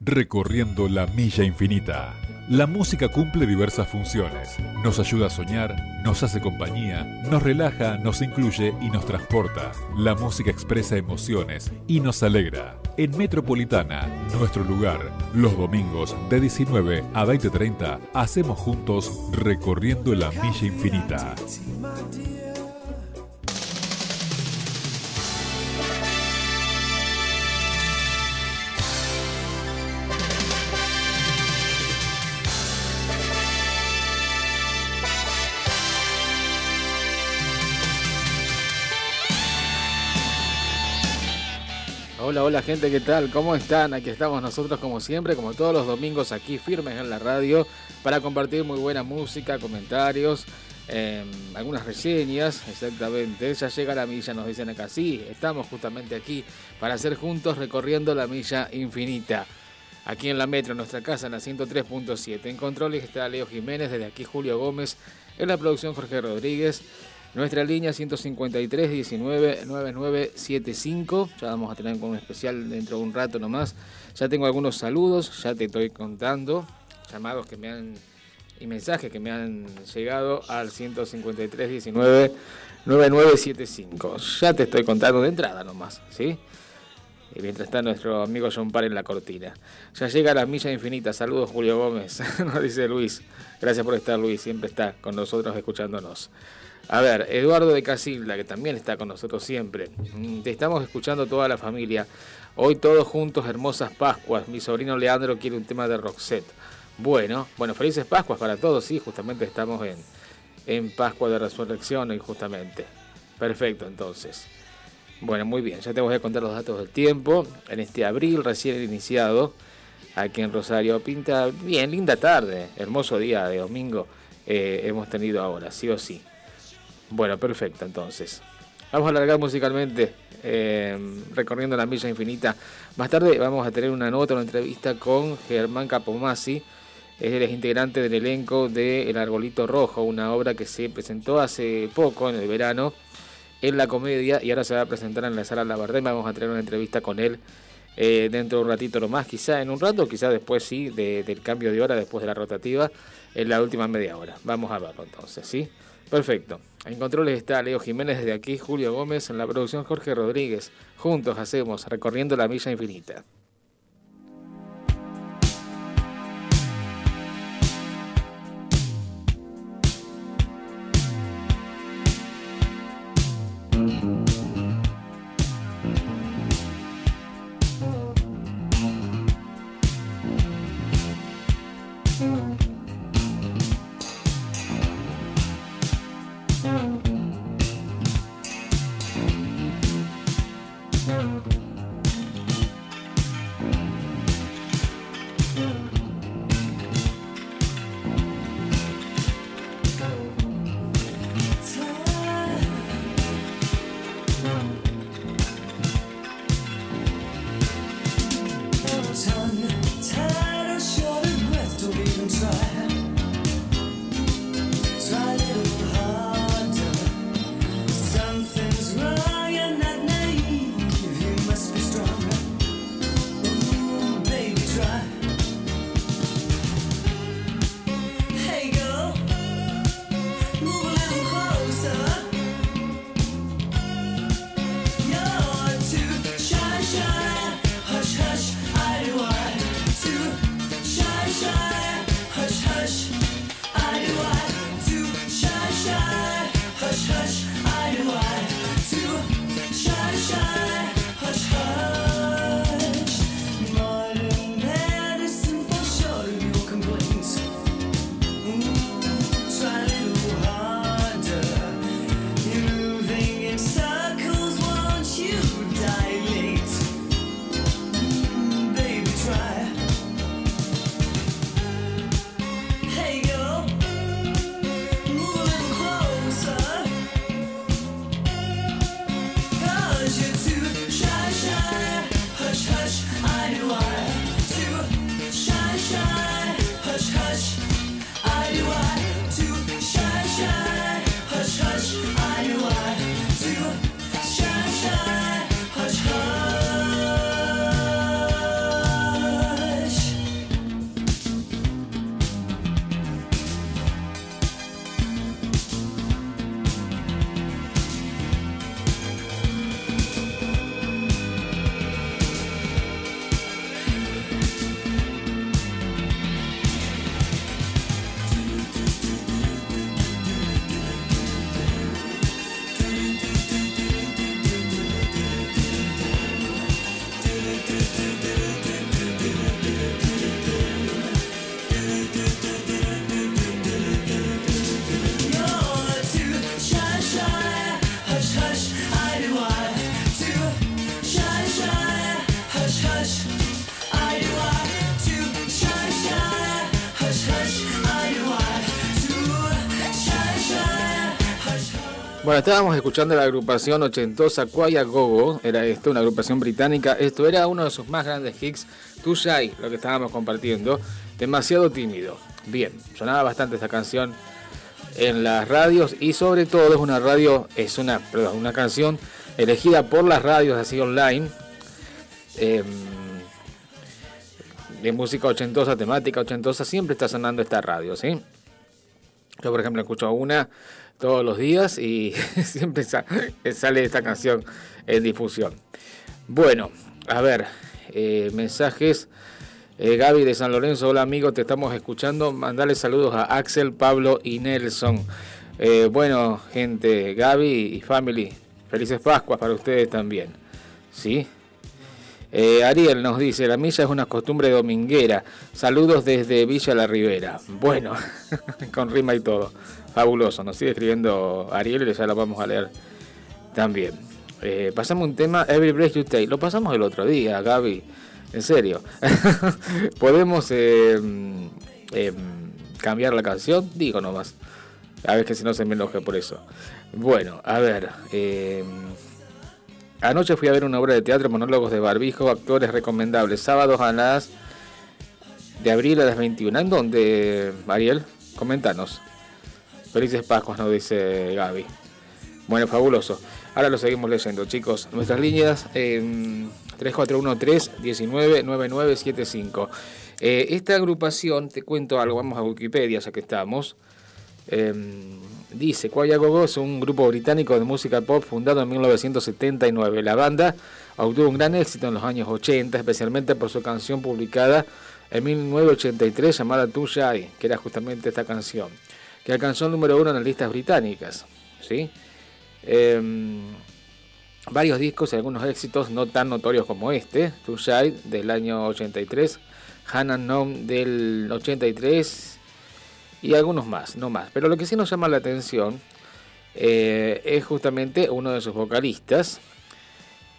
Recorriendo la milla infinita. La música cumple diversas funciones. Nos ayuda a soñar, nos hace compañía, nos relaja, nos incluye y nos transporta. La música expresa emociones y nos alegra. En Metropolitana, nuestro lugar, los domingos de 19 a 20.30, hacemos juntos Recorriendo la milla infinita. Hola, hola gente, ¿qué tal? ¿Cómo están? Aquí estamos nosotros como siempre, como todos los domingos aquí firmes en la radio para compartir muy buena música, comentarios, em, algunas reseñas, exactamente. Ya llega la milla, nos dicen acá. Sí, estamos justamente aquí para hacer juntos recorriendo la milla infinita. Aquí en la metro, en nuestra casa, en la 103.7. En controles está Leo Jiménez, desde aquí Julio Gómez, en la producción Jorge Rodríguez. Nuestra línea 153 19 9975. Ya vamos a tener un especial dentro de un rato nomás. Ya tengo algunos saludos, ya te estoy contando. Llamados que me han y mensajes que me han llegado al 153 19 9975. Ya te estoy contando de entrada nomás, ¿sí? Y mientras está nuestro amigo John Parr en la cortina. Ya llega la milla infinita. Saludos, Julio Gómez. Nos dice Luis. Gracias por estar, Luis. Siempre está con nosotros escuchándonos. A ver, Eduardo de Casilda, que también está con nosotros siempre. Mm, te estamos escuchando toda la familia. Hoy todos juntos, hermosas Pascuas. Mi sobrino Leandro quiere un tema de Roxette. Bueno, bueno, felices Pascuas para todos, sí, justamente estamos en, en Pascua de Resurrección hoy justamente. Perfecto, entonces. Bueno, muy bien, ya te voy a contar los datos del tiempo. En este abril recién iniciado, aquí en Rosario, pinta bien, linda tarde, hermoso día de domingo eh, hemos tenido ahora, sí o sí. Bueno, perfecto, entonces. Vamos a alargar musicalmente, eh, recorriendo la milla infinita. Más tarde vamos a tener una nota, una entrevista con Germán Capomasi. Él es integrante del elenco de El Arbolito Rojo, una obra que se presentó hace poco, en el verano, en la comedia y ahora se va a presentar en la sala La. Vamos a tener una entrevista con él eh, dentro de un ratito nomás, quizá en un rato, quizá después sí, del cambio de hora, después de la rotativa, en la última media hora. Vamos a verlo entonces, ¿sí? Perfecto. En controles está Leo Jiménez desde aquí, Julio Gómez en la producción Jorge Rodríguez. Juntos hacemos Recorriendo la Milla Infinita. Bueno, estábamos escuchando la agrupación ochentosa Quaya Gogo, era esto, una agrupación británica. Esto era uno de sus más grandes hits, Too Shy, lo que estábamos compartiendo. Demasiado tímido. Bien, sonaba bastante esta canción en las radios y sobre todo es una radio, es una, una canción elegida por las radios así online. Em, de música ochentosa, temática ochentosa, siempre está sonando esta radio, ¿sí? Yo, por ejemplo, escucho una todos los días y siempre sale esta canción en difusión. Bueno, a ver, eh, mensajes. Eh, Gaby de San Lorenzo, hola amigo, te estamos escuchando. Mandale saludos a Axel, Pablo y Nelson. Eh, bueno, gente, Gaby y family, felices Pascuas para ustedes también. ¿Sí? Ariel nos dice, la misa es una costumbre dominguera. Saludos desde Villa La Ribera. Bueno, con rima y todo fabuloso. Nos sigue escribiendo Ariel y ya lo vamos a leer también. Eh, pasamos un tema, Every Breath You Take. Lo pasamos el otro día, Gaby. En serio. ¿Podemos eh, em, cambiar la canción? Digo nomás. A ver que si no se me enoje por eso. Bueno, a ver. Em, anoche fui a ver una obra de teatro, monólogos de barbijo, actores recomendables. Sábados a las de abril a las 21. ¿En dónde, Ariel? Coméntanos. Felices Pascuas, nos dice Gaby. Bueno, fabuloso. Ahora lo seguimos leyendo, chicos. Nuestras líneas eh, 3413-199975. esta agrupación, te cuento algo, vamos a Wikipedia, ya que estamos. Em, dice, Gogo es un grupo británico de música pop fundado en 1979. La banda obtuvo un gran éxito en los años 80, especialmente por su canción publicada en 1983 llamada Too Shy, que era justamente esta canción que alcanzó el número uno en las listas británicas. ¿sí? Em, varios discos y algunos éxitos no tan notorios como este, Too Shy del año 83, Hannah Gnome del 83 y algunos más, no más. Pero lo que sí nos llama la atención eh, es justamente uno de sus vocalistas,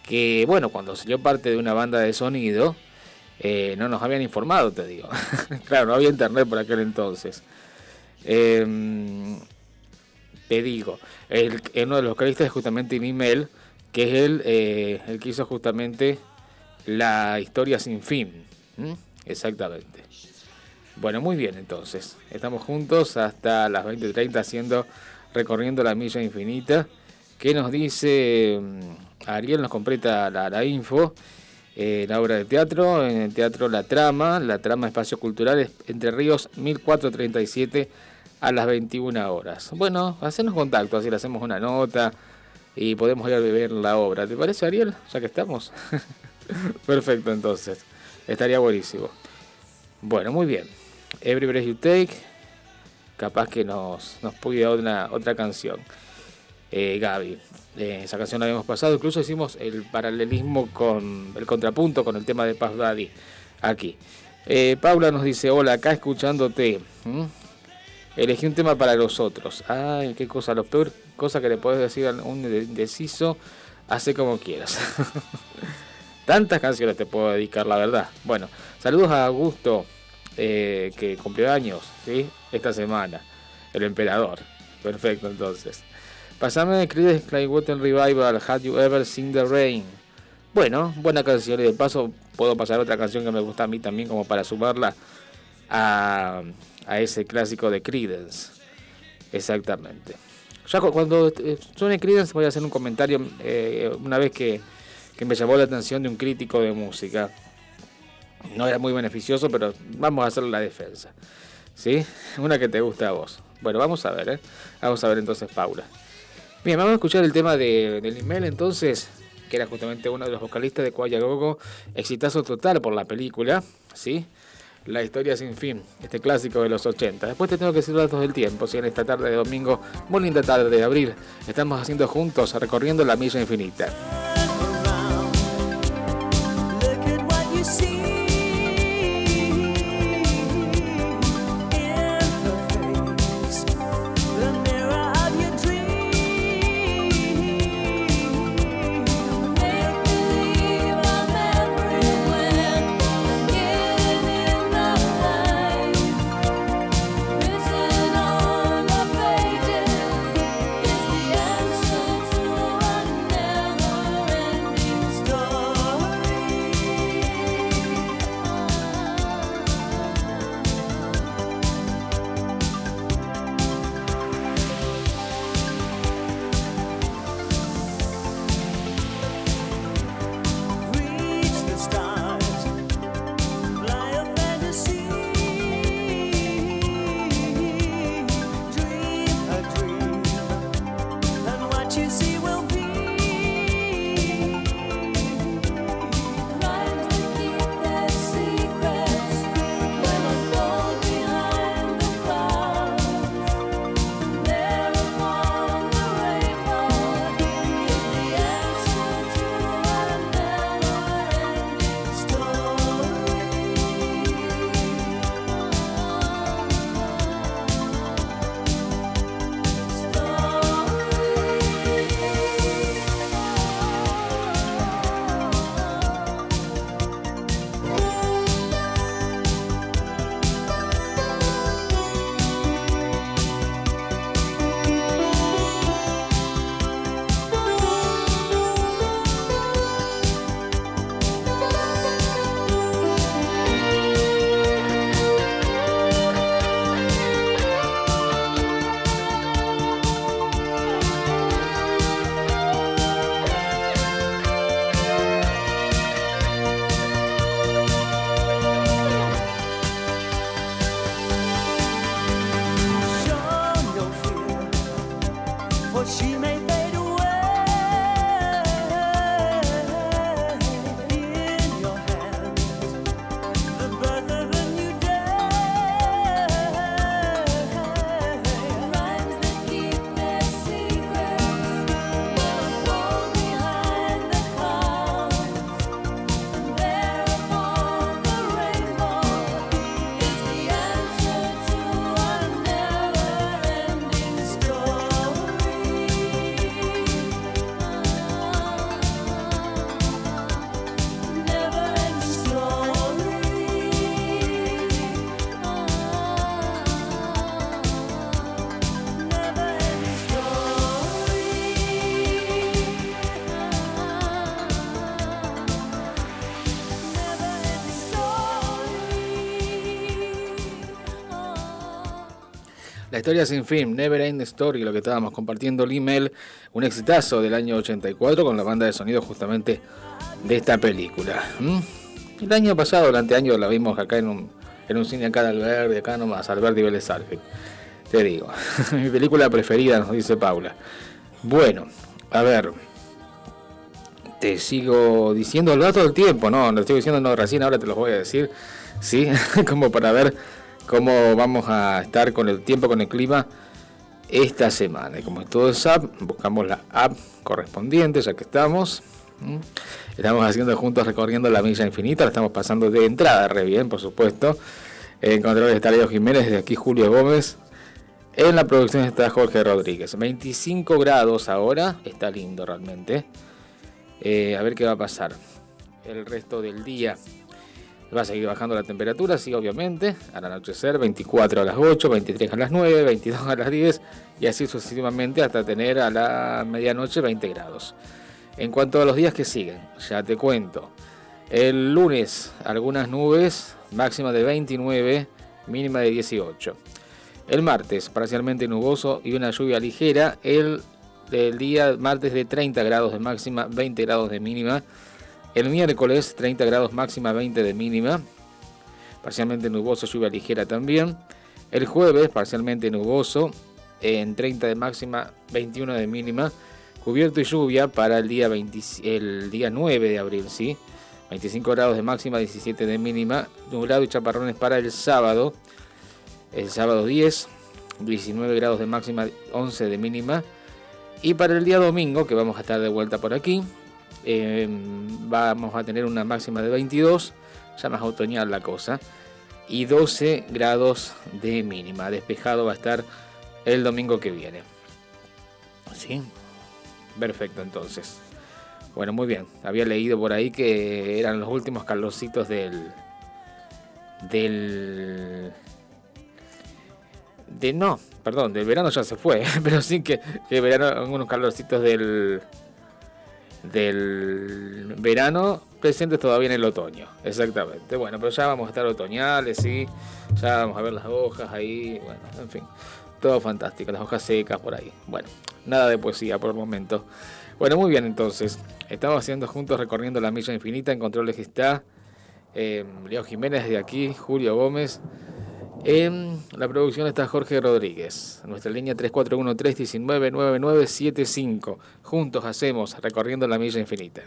que bueno, cuando salió parte de una banda de sonido, eh, no nos habían informado, te digo. claro, no había internet por aquel entonces. Eh, te digo, el, uno de los vocalistas es justamente email que es el, eh, el que hizo justamente la historia sin fin. Exactamente. Bueno, muy bien entonces. Estamos juntos hasta las 20.30 haciendo, recorriendo la milla infinita. ¿Qué nos dice mm, Ariel? Nos completa la, info. Eh, la obra de teatro, en el teatro La Trama, La Trama Espacio Cultural, Entre Ríos 1437 a las 21 horas. Bueno, hacernos contacto, así le hacemos una nota y podemos ir a beber la obra. ¿Te parece, Ariel? Ya que estamos. Perfecto, entonces. Estaría buenísimo. Bueno, muy bien. Every Breath You Take. Capaz que nos, nos dar otra canción. Eh, Gaby. Eh, esa canción la habíamos pasado. Incluso hicimos el paralelismo con el contrapunto con el tema de Paz Daddy. Aquí. Eh, Paula nos dice: Hola, acá escuchándote. Elegí un tema para los otros. Ay, qué cosa, lo peor cosa que le puedes decir a un indeciso, hace como quieras. Tantas canciones te puedo dedicar, la verdad. Bueno, saludos a Augusto, eh, que cumplió años, ¿sí? Esta semana. El emperador. Perfecto, entonces. Pasame Creedence Clearwater Revival, Had You Ever Seen the Rain? Bueno, buena canción y de paso puedo pasar otra canción que me gusta a mí también como para sumarla a, a ese clásico de Credence. Exactamente. Ya cuando eh, suene Credence voy a hacer un comentario eh, una vez que, me llamó la atención de un crítico de música. No era muy beneficioso, pero vamos a hacer la defensa. ¿Sí? Una que te gusta a vos. Bueno, vamos a ver, ¿eh? Vamos a ver entonces, Paula. Bien, vamos a escuchar el tema de, del email entonces, que era justamente uno de los vocalistas de Gogo, exitazo total por la película, ¿sí? La historia sin fin, este clásico de los 80. Después te tengo que decir datos del tiempo, si en esta tarde de domingo, muy linda tarde de abril, estamos haciendo juntos, recorriendo la milla infinita. La historia sin fin, Never End Story, lo que estábamos compartiendo el email, un exitazo del año 84 con la banda de sonido justamente de esta película. El año pasado, durante año, la vimos acá en un, en un cine acá de Alberdi, acá nomás, Alberdi Vélez Te digo, mi película preferida, nos dice Paula. Bueno, a ver, te sigo diciendo el todo el tiempo, no, lo estoy diciendo no recién, ahora te lo voy a decir, sí, como para ver cómo vamos a estar con el tiempo, con el clima esta semana. Y como todo es app, buscamos la app correspondiente, ya que estamos. Estamos haciendo juntos recorriendo la milla infinita, la estamos pasando de entrada re bien, por supuesto. En control está Leo Jiménez, de aquí Julio Gómez. En la producción está Jorge Rodríguez. 25 grados ahora, está lindo realmente. Eh, a ver qué va a pasar el resto del día. Va a seguir bajando la temperatura, sí, obviamente. Al anochecer, 24 a las 8, 23 a las 9, 22 a las 10 y así sucesivamente hasta tener a la medianoche 20 grados. En cuanto a los días que siguen, ya te cuento. El lunes, algunas nubes, máxima de 29, mínima de 18. El martes, parcialmente nuboso y una lluvia ligera. El, el día martes de 30 grados de máxima, 20 grados de mínima. El miércoles 30 grados máxima, 20 de mínima. Parcialmente nuboso, lluvia ligera también. El jueves parcialmente nuboso, en 30 de máxima, 21 de mínima. Cubierto y lluvia para el día, el día 9 de abril, ¿sí? 25 grados de máxima, 17 de mínima. Nublado y chaparrones para el sábado. El sábado 10, 19 grados de máxima, 11 de mínima. Y para el día domingo, que vamos a estar de vuelta por aquí, Em, vamos a tener una máxima de 22, ya más otoñal la cosa, y 12 grados de mínima. Despejado va a estar el domingo que viene. ¿Sí? Perfecto, entonces. Bueno, muy bien. Había leído por ahí que eran los últimos calorcitos del. del. de no, perdón, del verano ya se fue, pero sí que, que verano, algunos calorcitos del del verano presentes todavía en el otoño. Exactamente. Bueno, pero ya vamos a estar otoñales, sí. Ya vamos a ver las hojas ahí. Bueno, en fin. Todo fantástico. Las hojas secas por ahí. Bueno, nada de poesía por el momento. Bueno, muy bien entonces. Estamos haciendo juntos recorriendo la milla infinita. En controles está eh, Leo Jiménez de aquí, Julio Gómez. En la producción está Jorge Rodríguez. Nuestra línea 341-319-9975. Juntos hacemos recorriendo la milla infinita.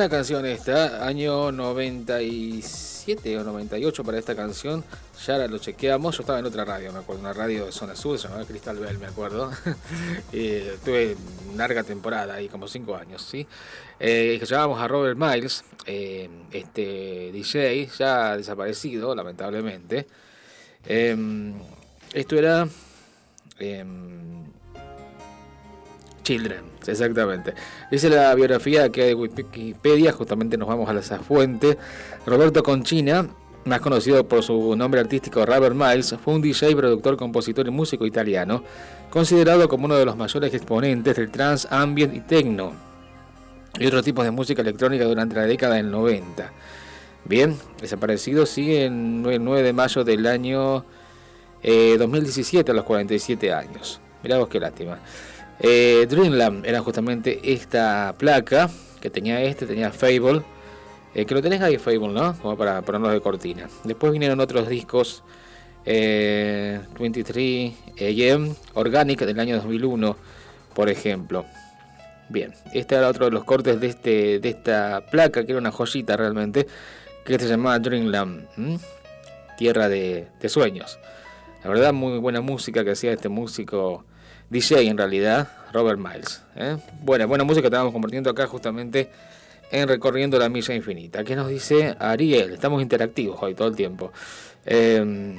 Buena canción esta, año 97 o 98 para esta canción. Ya lo chequeamos. Yo estaba en otra radio, me acuerdo, una radio de zona sur, se llamaba Cristal Bell, me acuerdo. y tuve larga temporada ahí, como 5 años, ¿sí? Eh, llevábamos a Robert Miles, eh, este DJ, ya desaparecido, lamentablemente. Em, esto era. Children, exactamente. Dice la biografía que hay de Wikipedia, justamente nos vamos a esa fuente. Roberto Conchina, más conocido por su nombre artístico Robert Miles, fue un DJ, productor, compositor y músico italiano, considerado como uno de los mayores exponentes del trance, ambient y techno y otros tipos de música electrónica durante la década del 90. Bien, desaparecido sigue el 9 de mayo del año 2017 eh, a los 47 años. Mirá vos qué lástima. Eh, Dreamland era justamente esta placa que tenía este, tenía Fable, eh, que lo tenés ahí Fable, ¿no? Como para ponernos de cortina. Después vinieron otros discos, 23 AM, Organic del año 2001, por ejemplo. Bien, este era otro de los cortes de, este, de esta placa, que era una joyita realmente, que se llamaba Dreamland, Tierra de, de Sueños. La verdad, muy buena música que hacía este músico DJ en realidad, Robert Miles. ¿eh? Buena, buena música que estamos compartiendo acá justamente en Recorriendo la Milla Infinita. ¿Qué nos dice Ariel? Estamos interactivos hoy todo el tiempo. Em,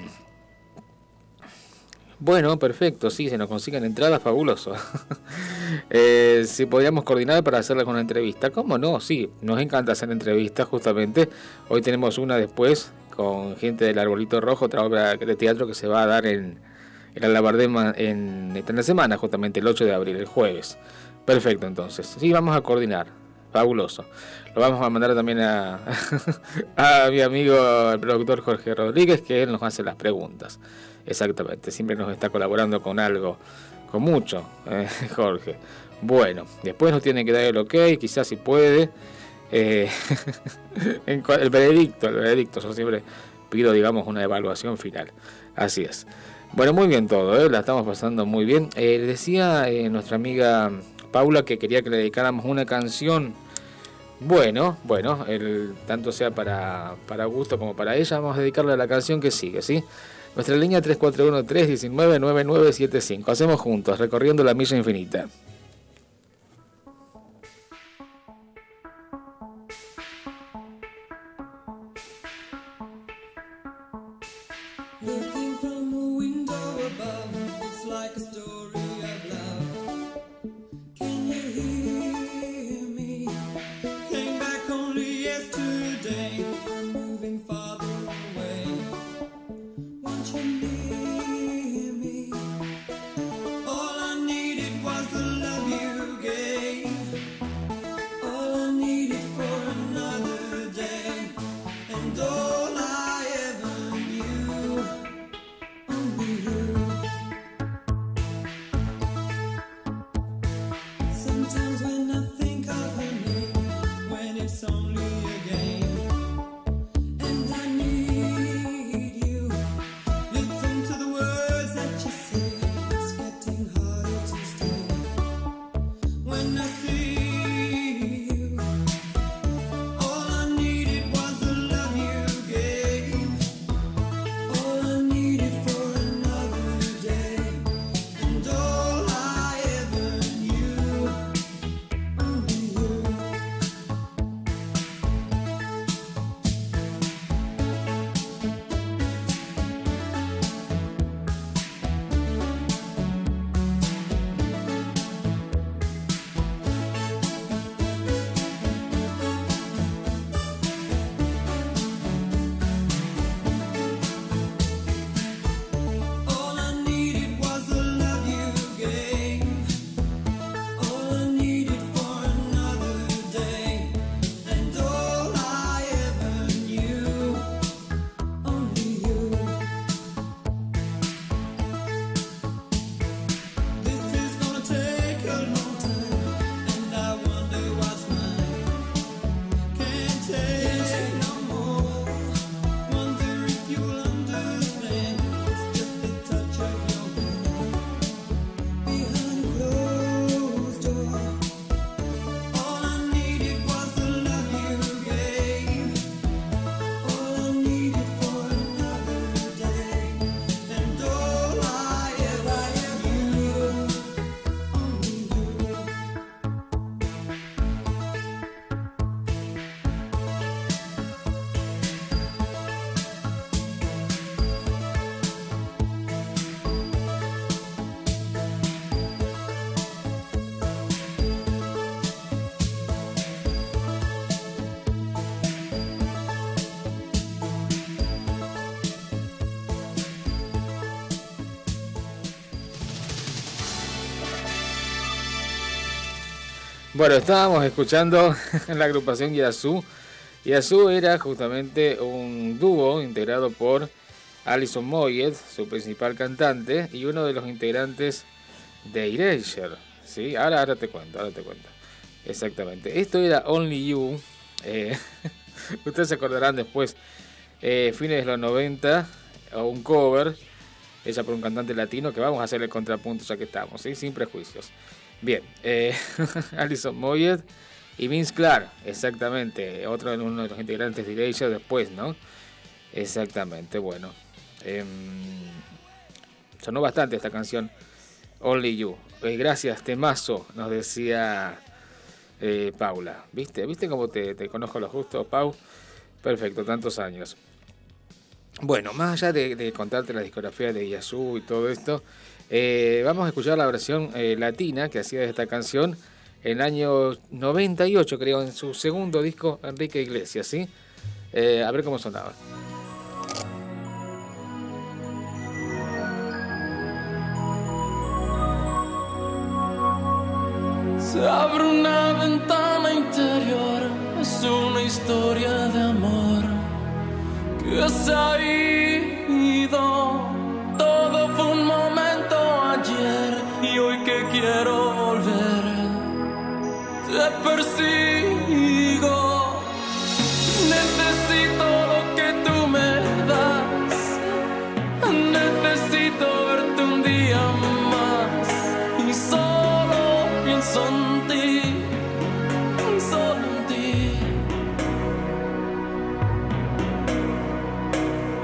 bueno, perfecto, sí, se nos consiguen entradas, fabuloso. eh, si podríamos coordinar para hacerla con una entrevista, ¿cómo no? Sí, nos encanta hacer entrevistas justamente. Hoy tenemos una después con gente del Arbolito Rojo, otra obra de teatro que se va a dar en, era la Bardema en, esta semana, justamente el 8 de abril, el jueves. Perfecto, entonces. Sí, vamos a coordinar. Fabuloso. Lo vamos a mandar también a, a mi amigo, el productor Jorge Rodríguez, que él nos hace las preguntas. Exactamente, siempre nos está colaborando con algo, con mucho, eh, Jorge. Bueno, después nos tiene que dar el ok, quizás si puede. Eh, el veredicto, el veredicto, yo siempre pido, digamos, una evaluación final. Así es. Bueno, muy bien todo, ¿eh? la estamos pasando muy bien. Eh, decía eh, nuestra amiga Paula que quería que le dedicáramos una canción. Bueno, bueno, el, tanto sea para, para gusto como para ella, vamos a dedicarle a la canción que sigue, ¿sí? Nuestra línea 341-319-9975. Hacemos juntos, recorriendo la milla infinita. ชม Bueno, estábamos escuchando la agrupación Yasu. Yasu era justamente un dúo integrado por Alison Moyet, su principal cantante, y uno de los integrantes de Erasure. ¿sí? Ahora, ahora te cuento, ahora te cuento. Exactamente. Esto era Only You. Eh, ustedes se acordarán después, eh, fines de los 90, o un cover, hecha por un cantante latino, que vamos a hacer el contrapunto ya que estamos, sin prejuicios. Bien, eh, Alison Moyet y Vince Clark, exactamente, otro de uno de los integrantes de Erasure después, ¿no? Exactamente, bueno. Em, sonó bastante esta canción, Only You. Eh, gracias, temazo, nos decía eh, Paula. ¿Viste? ¿Viste cómo te, conozco lo justo, Pau? Perfecto, tantos años. Bueno, más allá de, contarte la discografía de Yasu y todo esto, eh, vamos a escuchar la versión eh, latina que hacía de esta canción en el año 98, creo, en su segundo disco, Enrique Iglesias, ¿sí? Eh, a ver cómo sonaba. Se abre una ventana interior, es una historia de amor que se ha ido. Todo fue un momento quiero volver, te persigo. Necesito lo que tú me das, necesito verte un día más. Y solo pienso en ti, solo en ti.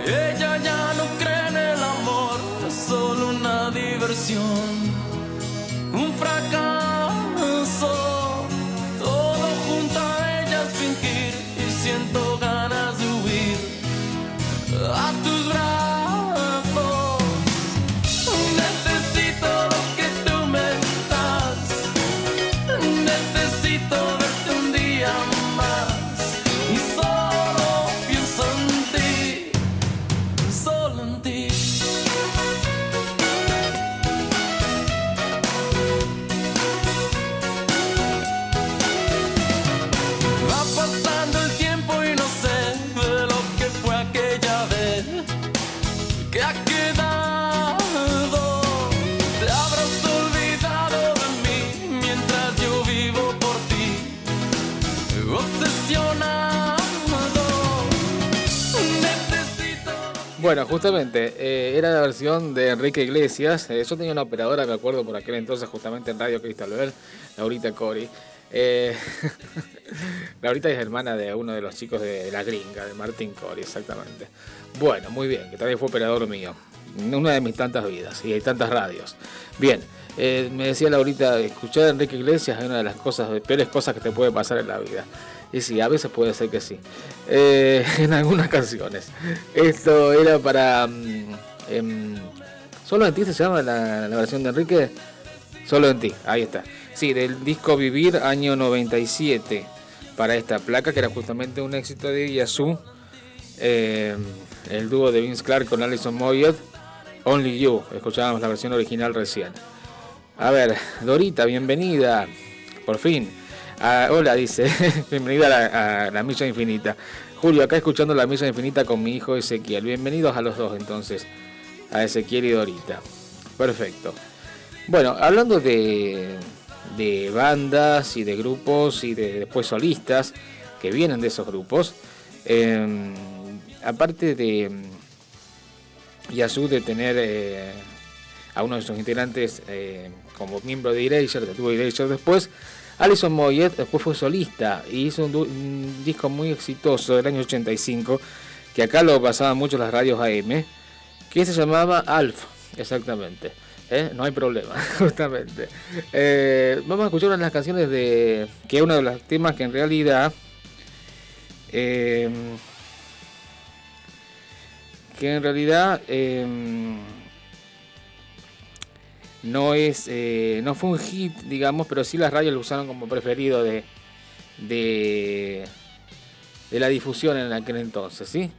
Ella ya no cree en el amor, es solo una diversión, un Bueno, justamente, eh, era la versión de Enrique Iglesias. Eh, yo tenía una operadora, me acuerdo, por aquel entonces, justamente en Radio Cristal Ver, Laurita Cori. Eh, Laurita es hermana de uno de los chicos de La Gringa, de Martín Cori, exactamente. Bueno, muy bien, que también fue operador mío. Una de mis tantas vidas y hay tantas radios. Bien, eh, me decía Laurita, escuchar a Enrique Iglesias es una de las cosas, de peores cosas que te puede pasar en la vida. Y sí, a veces puede ser que sí. Eh, en algunas canciones. Esto era para... mm, em, ¿Solo en ti se llama la, versión de Enrique? Solo en ti, ahí está. Sí, del disco Vivir, año 97, para esta placa, que era justamente un éxito de Yasu, eh, el dúo de Vince Clark con Alison Moyet, Only You, escuchábamos la versión original recién. A ver, Dorita, bienvenida, por fin. Ah, hola, dice, bienvenida a la, a la Misa Infinita. Julio, acá escuchando la Misa Infinita con mi hijo Ezequiel. Bienvenidos a los dos entonces, a Ezequiel y Dorita. Perfecto. Bueno, hablando de, de bandas y de grupos y de después solistas que vienen de esos grupos, eh, aparte de Yasu de tener eh, a uno de sus integrantes eh, como miembro de Erasure, de tuvo Erasure después, Alison Moyet después fue solista y hizo un, disco muy exitoso del año 85, que acá lo pasaban mucho las radios AM, que se llamaba Alf, exactamente. ¿eh? No hay problema, justamente. Eh, vamos a escuchar una de las canciones de. que es uno de los temas que en realidad. eh, que en realidad. No es eh, no fue un hit digamos pero sí las radios lo usaron como preferido de de, de la difusión en aquel entonces sí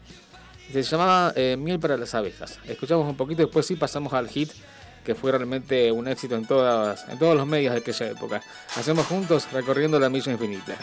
se llamaba eh, miel para las abejas escuchamos un poquito después sí pasamos al hit que fue realmente un éxito en, todas, en todos los medios de aquella época. Hacemos juntos recorriendo la milla infinita.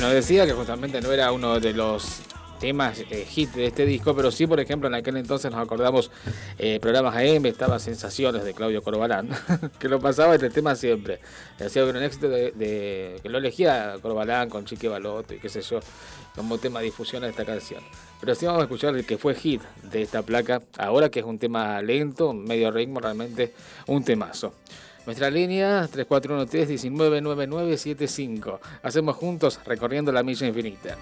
Bueno, decía que justamente no era uno de los temas eh, hit de este disco, pero sí, por ejemplo, en aquel entonces nos acordamos eh, programas AM, estaba Sensaciones de Claudio Corbalán, que lo pasaba este tema siempre. Era un éxito de, que lo elegía Corbalán con Chique Baloto y qué sé yo, como tema de difusión de esta canción. Pero sí vamos a escuchar el que fue hit de esta placa, ahora que es un tema lento, medio ritmo, realmente un temazo. Nuestra línea 3413-199975. Hacemos juntos recorriendo la milla infinita.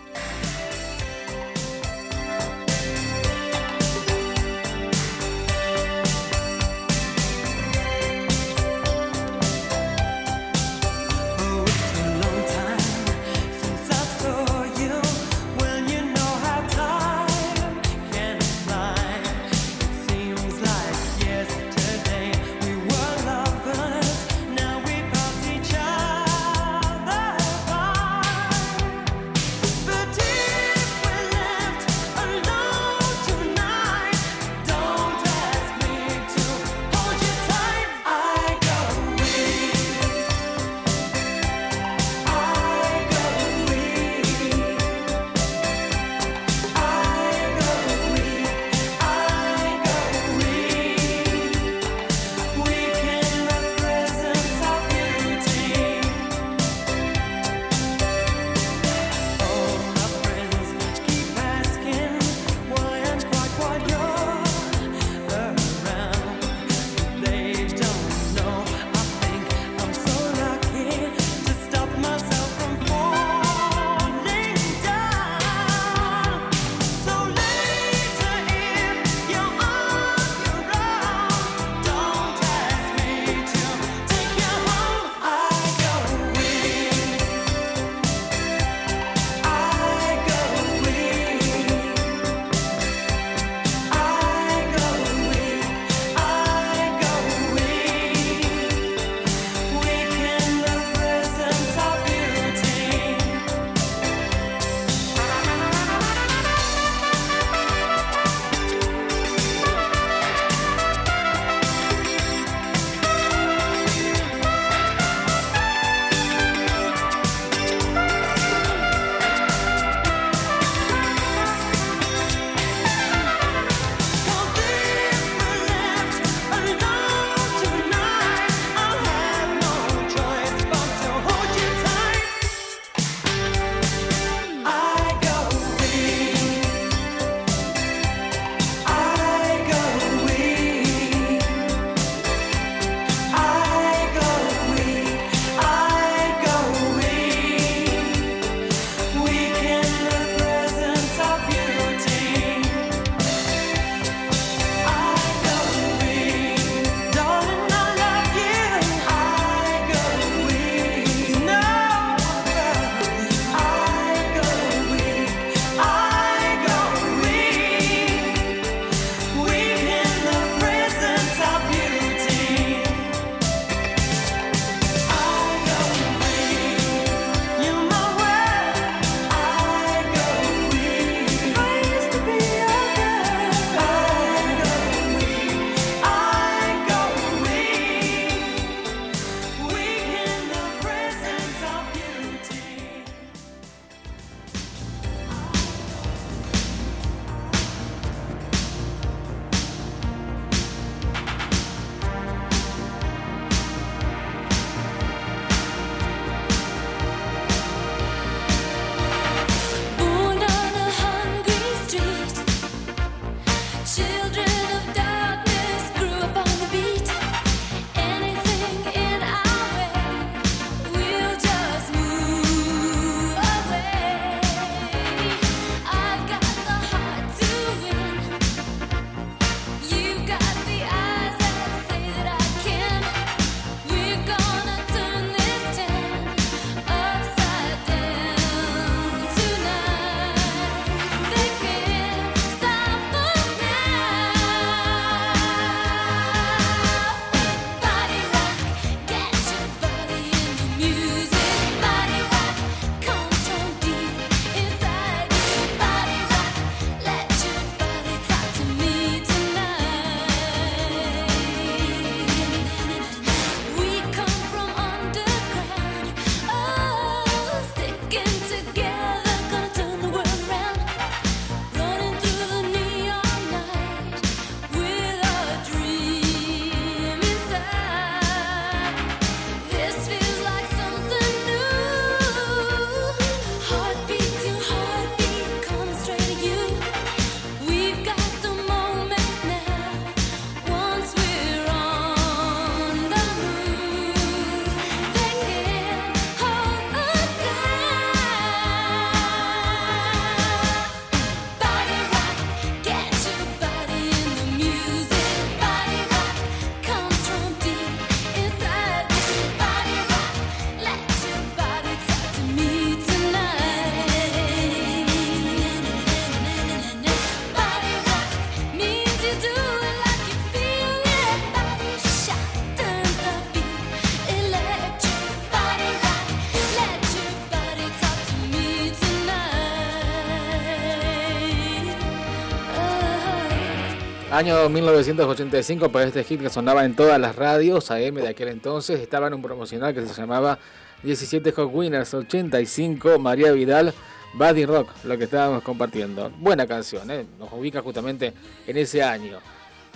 Año 1985, para este hit que sonaba en todas las radios AM de aquel entonces, estaba en un promocional que se llamaba 17 Hot Winners 85, María Vidal, Buddy Rock, lo que estábamos compartiendo. Buena canción, ¿eh? nos ubica justamente en ese año,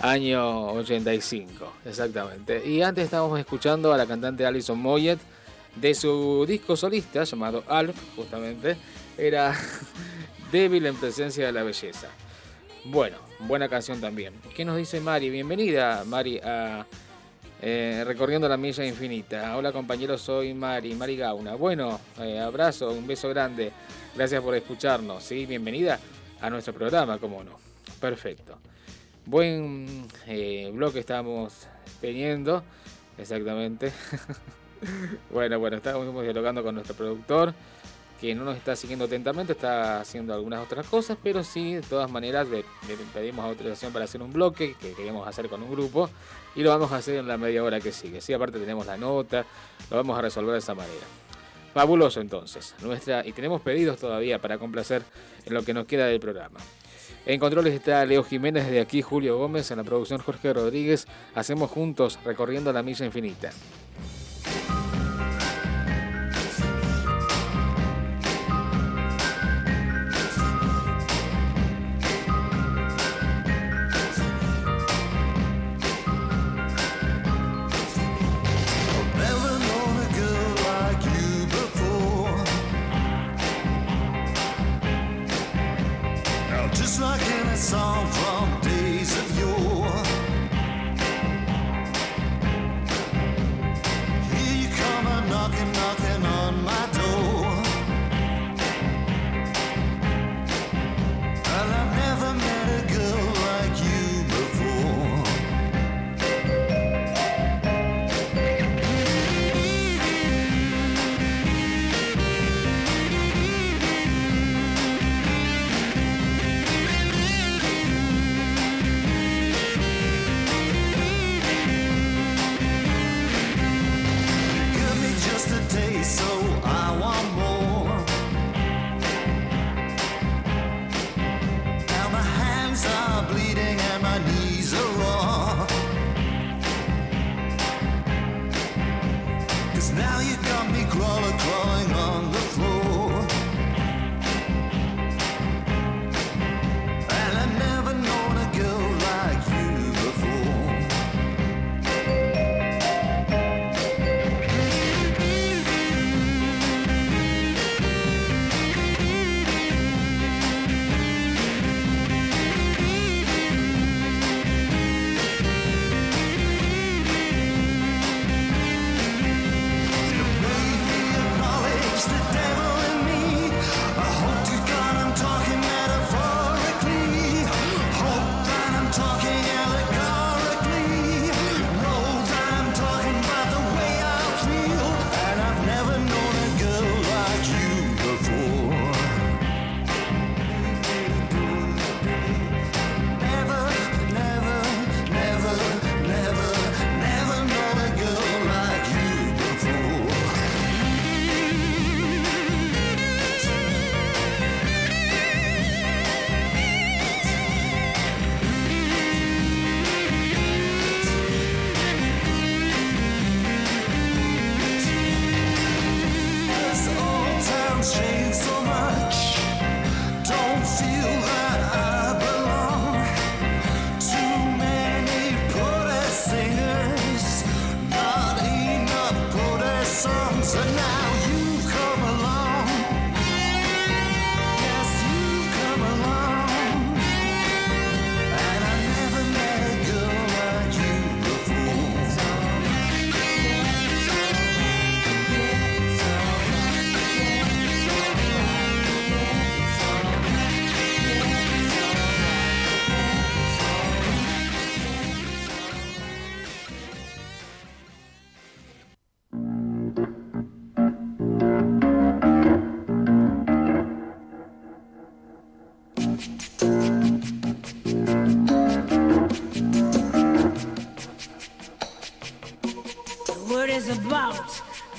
año 85, exactamente. Y antes estábamos escuchando a la cantante Alison Moyet de su disco solista llamado Alf, justamente, era Débil en presencia de la belleza. Bueno, buena canción también. ¿Qué nos dice Mari? Bienvenida, Mari, a eh, Recorriendo la Milla Infinita. Hola compañeros, soy Mari, Mari Gauna. Bueno, eh, abrazo, un beso grande. Gracias por escucharnos. ¿sí? Bienvenida a nuestro programa, como no. Perfecto. Buen eh, bloque estamos teniendo, exactamente. bueno, bueno, estamos dialogando con nuestro productor que no nos está siguiendo atentamente, está haciendo algunas otras cosas, pero sí, de todas maneras, le, pedimos autorización para hacer un bloque que queremos hacer con un grupo y lo vamos a hacer en la media hora que sigue. Sí, aparte tenemos la nota, lo vamos a resolver de esa manera. Fabuloso entonces, nuestra y tenemos pedidos todavía para complacer en lo que nos queda del programa. En controles está Leo Jiménez, de aquí Julio Gómez, en la producción Jorge Rodríguez. Hacemos juntos recorriendo la milla infinita.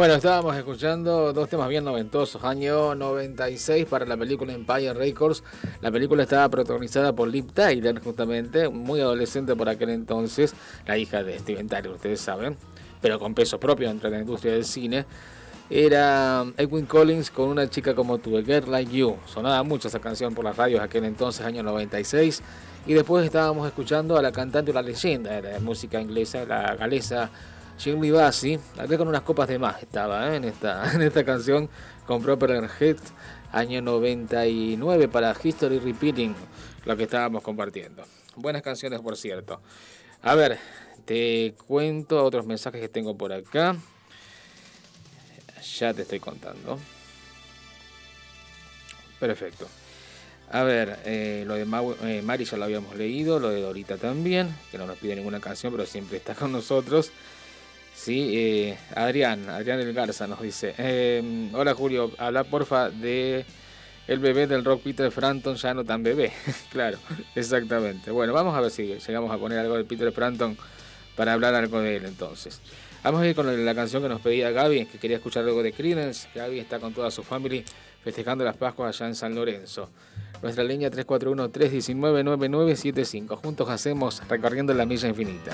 Bueno, estábamos escuchando dos temas bien noventosos. Año 96 para la película Empire Records. La película estaba protagonizada por Liv Tyler, justamente, muy adolescente por aquel entonces, la hija de Steven Tyler, ustedes saben, pero con peso propio dentro de la industria del cine. Era Edwin Collins con una chica como tú, A Girl Like You. Sonaba mucho esa canción por las radios aquel entonces, año 96. Y después estábamos escuchando a la cantante, la leyenda de la música inglesa, la galesa Shirley Bassey, acá con unas copas de más estaba ¿eh? en, esta, en esta canción con Proper Head, año 99 para History Repeating, lo que estábamos compartiendo. Buenas canciones, por cierto. A ver, te cuento otros mensajes que tengo por acá. Ya te estoy contando. Perfecto. A ver, eh, lo de eh, Mari ya lo habíamos leído, lo de Dorita también, que no nos pide ninguna canción, pero siempre está con nosotros. Sí, eh, Adrián, Adrián del Garza nos dice, eh, hola Julio, habla porfa de el bebé del rock Peter Frampton, ya no tan bebé. claro, exactamente. Bueno, vamos a ver si llegamos a poner algo de Peter Frampton para hablar algo de él entonces. Vamos a ir con la canción que nos pedía Gaby, que quería escuchar algo de Creedence. Gaby está con toda su familia festejando las Pascuas allá en San Lorenzo. Nuestra línea 341-319-9975. Juntos hacemos recorriendo la milla infinita.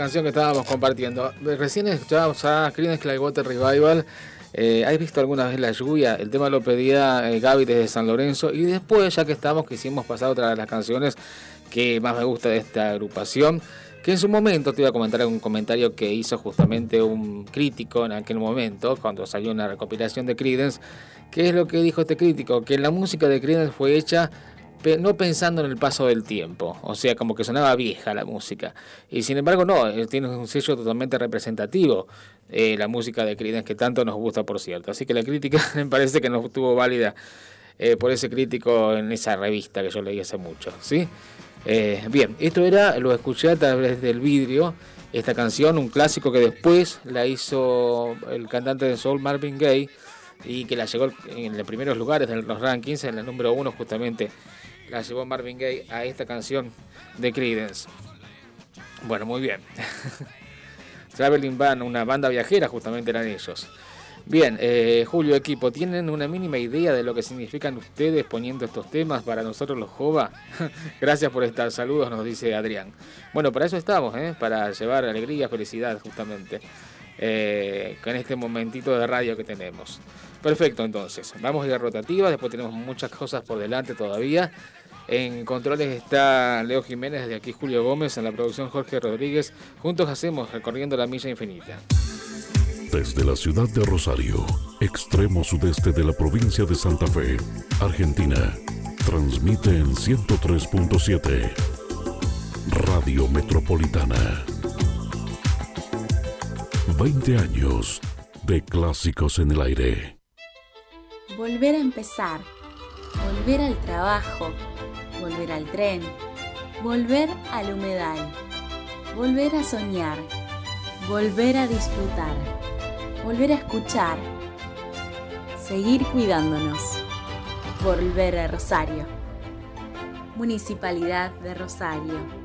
Canción que estábamos compartiendo. Recién escuchábamos a Creedence Clearwater Revival. Eh, ¿Has visto alguna vez la lluvia? El tema lo pedía eh, Gaby desde San Lorenzo. Y después, ya que estamos, quisimos pasar otra de las canciones que más me gusta de esta agrupación. Que en su momento te iba a comentar un comentario que hizo justamente un crítico en aquel momento, cuando salió una recopilación de Creedence. ¿Qué es lo que dijo este crítico? Que la música de Creedence fue hecha no pensando en el paso del tiempo, o sea, como que sonaba vieja la música. Y sin embargo, no, eh, tiene un sello totalmente representativo, eh, la música de Creedence, que tanto nos gusta, por cierto. Así que la crítica me parece que no estuvo válida eh, por ese crítico en esa revista que yo leí hace mucho, ¿sí? bien, esto era, lo escuché a través del vidrio, esta canción, un clásico que después la hizo el cantante de soul Marvin Gaye y que la llegó en los primeros lugares de los rankings, en el número uno justamente la llevó Marvin Gaye a esta canción de Creedence. Bueno, muy bien. Traveling Band, una banda viajera, justamente eran ellos. Bien, eh, Julio, equipo, ¿tienen una mínima idea de lo que significan ustedes poniendo estos temas para nosotros los Jova? Gracias por estar, saludos, nos dice Adrián. Bueno, para eso estamos, ¿eh? para llevar alegría, felicidad, justamente, eh, con este momentito de radio que tenemos. Perfecto, entonces, vamos a ir a rotativa, después tenemos muchas cosas por delante todavía. En controles está Leo Jiménez, de aquí Julio Gómez, en la producción Jorge Rodríguez. Juntos hacemos Recorriendo la Milla Infinita. Desde la ciudad de Rosario, extremo sudeste de la provincia de Santa Fe, Argentina, transmite en 103.7 Radio Metropolitana. 20 años de clásicos en el aire. Volver a empezar, volver al trabajo volver al tren, volver al humedal, volver a soñar, volver a disfrutar, volver a escuchar, seguir cuidándonos, volver a Rosario. Municipalidad de Rosario.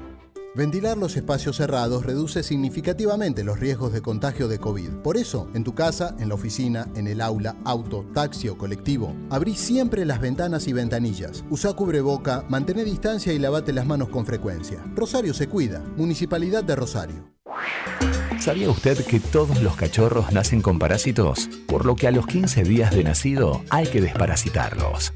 Ventilar los espacios cerrados reduce significativamente los riesgos de contagio de COVID. Por eso, en tu casa, en la oficina, en el aula, auto, taxi o colectivo, abrí siempre las ventanas y ventanillas. Usa cubreboca, mantén distancia y lavate las manos con frecuencia. Rosario se cuida. Municipalidad de Rosario. ¿Sabía usted que todos los cachorros nacen con parásitos? Por lo que a los 15 días de nacido hay que desparasitarlos.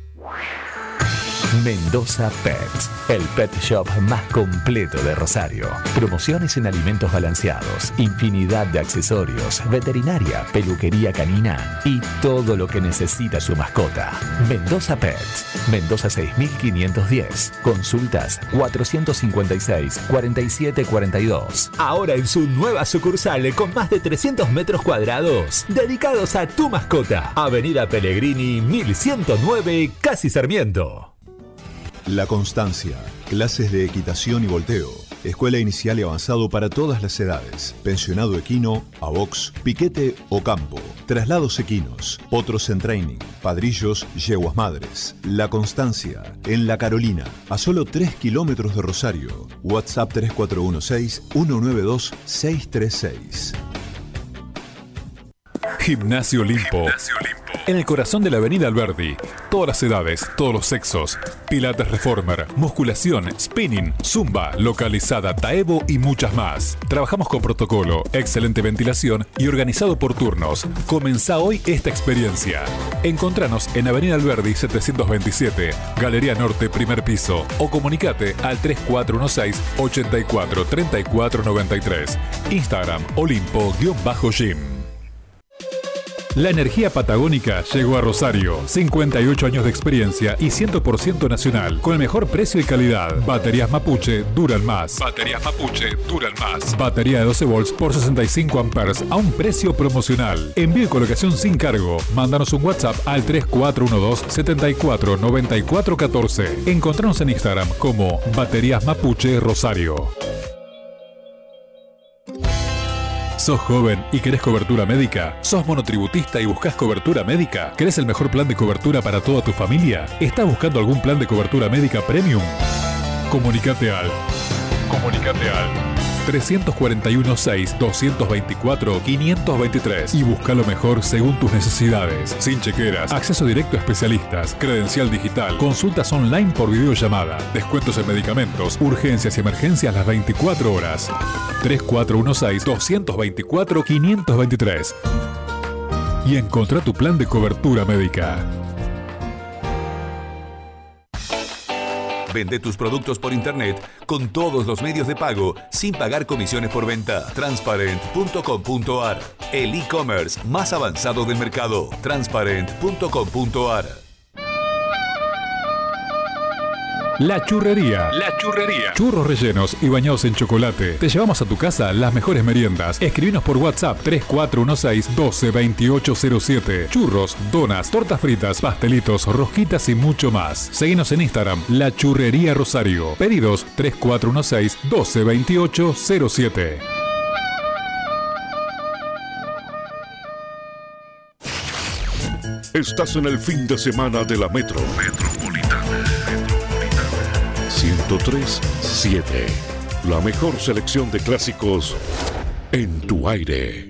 Mendoza Pets, el pet shop más completo de Rosario. Promociones en alimentos balanceados, infinidad de accesorios, veterinaria, peluquería canina y todo lo que necesita su mascota. Mendoza Pets, Mendoza 6510. Consultas 456 4742. Ahora en su nueva sucursal con más de 300 metros cuadrados, dedicados a tu mascota. Avenida Pellegrini 1109, Casi Sarmiento. La Constancia, clases de equitación y volteo, escuela inicial y avanzado para todas las edades, pensionado equino, a box, piquete o campo, traslados equinos, potros en training, padrillos, yeguas madres. La Constancia, en La Carolina, a solo 3 kilómetros de Rosario. WhatsApp 3416-192-636. Gimnasio Limpo. En el corazón de la avenida Alberdi. Todas las edades, todos los sexos. Pilates Reformer, musculación, spinning, zumba, localizada, taebo y muchas más. Trabajamos con protocolo, excelente ventilación y organizado por turnos. Comenzá hoy esta experiencia. Encontranos en Avenida Alberdi 727, Galería Norte, primer piso, o comunicate al 3416 84 34 93. Instagram Olimpo-Gym. La energía patagónica llegó a Rosario. 58 años de experiencia y 100% nacional. Con el mejor precio y calidad. Baterías Mapuche duran más. Baterías Mapuche duran más. Batería de 12 volts por 65 amperes a un precio promocional. Envío y colocación sin cargo. Mándanos un WhatsApp al 3412 74 94 14. Encontranos en Instagram como Baterías Mapuche Rosario. ¿Sos joven y querés cobertura médica? ¿Sos monotributista y buscas cobertura médica? ¿Querés el mejor plan de cobertura para toda tu familia? ¿Estás buscando algún plan de cobertura médica premium? Comunicate al. Comunicate al 341 6 224 523 y busca lo mejor según tus necesidades. Sin chequeras, acceso directo a especialistas, credencial digital, consultas online por videollamada, descuentos en medicamentos, urgencias y emergencias las 24 horas. 3416 224 523 y encontrá tu plan de cobertura médica. Vende tus productos por internet con todos los medios de pago sin pagar comisiones por venta. Transparent.com.ar El e-commerce más avanzado del mercado. Transparent.com.ar La Churrería. La Churrería. Churros rellenos y bañados en chocolate. Te llevamos a tu casa las mejores meriendas. Escribinos por WhatsApp 3416-122807. Churros, donas, tortas fritas, pastelitos, rosquitas y mucho más. Seguinos en Instagram, La Churrería Rosario. Pedidos 3416-122807. Estás en el fin de semana de la Metro. Metropolitana. 103.7. La mejor selección de clásicos en tu aire.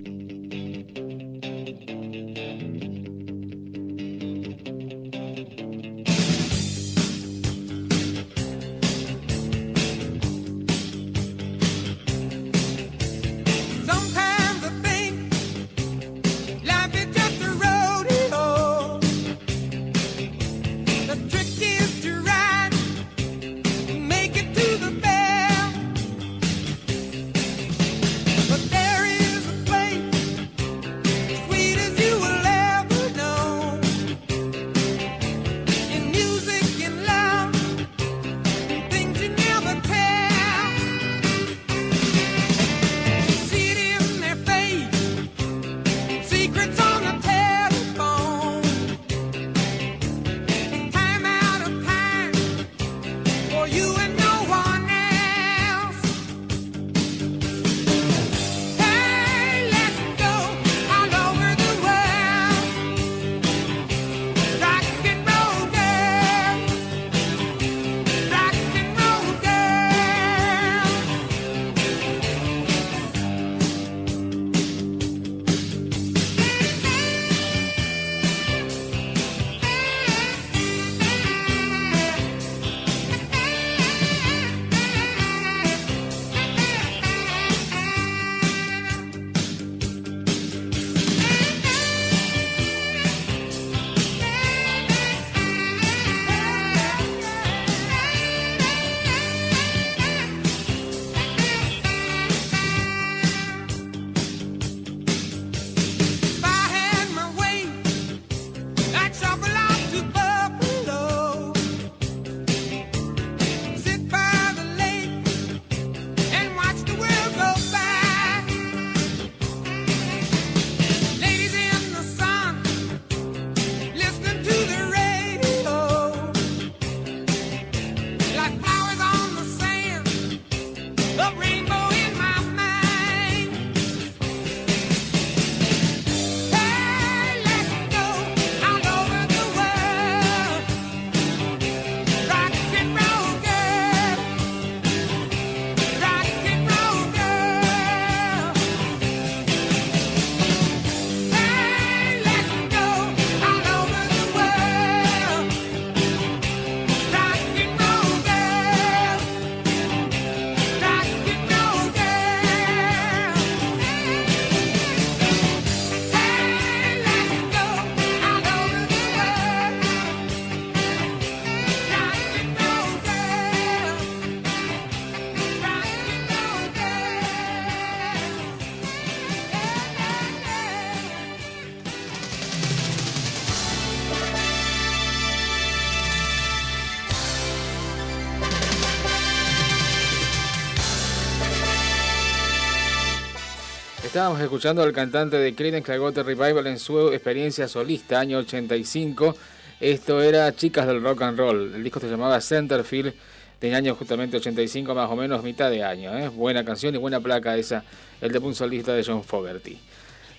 Estábamos escuchando al cantante de Creedence Clearwater Revival en su experiencia solista, año 85. Esto era Chicas del Rock and Roll. El disco se llamaba Centerfield, del año justamente 85, más o menos mitad de año. ¿eh? Buena canción y buena placa esa, el de un solista de John Fogerty.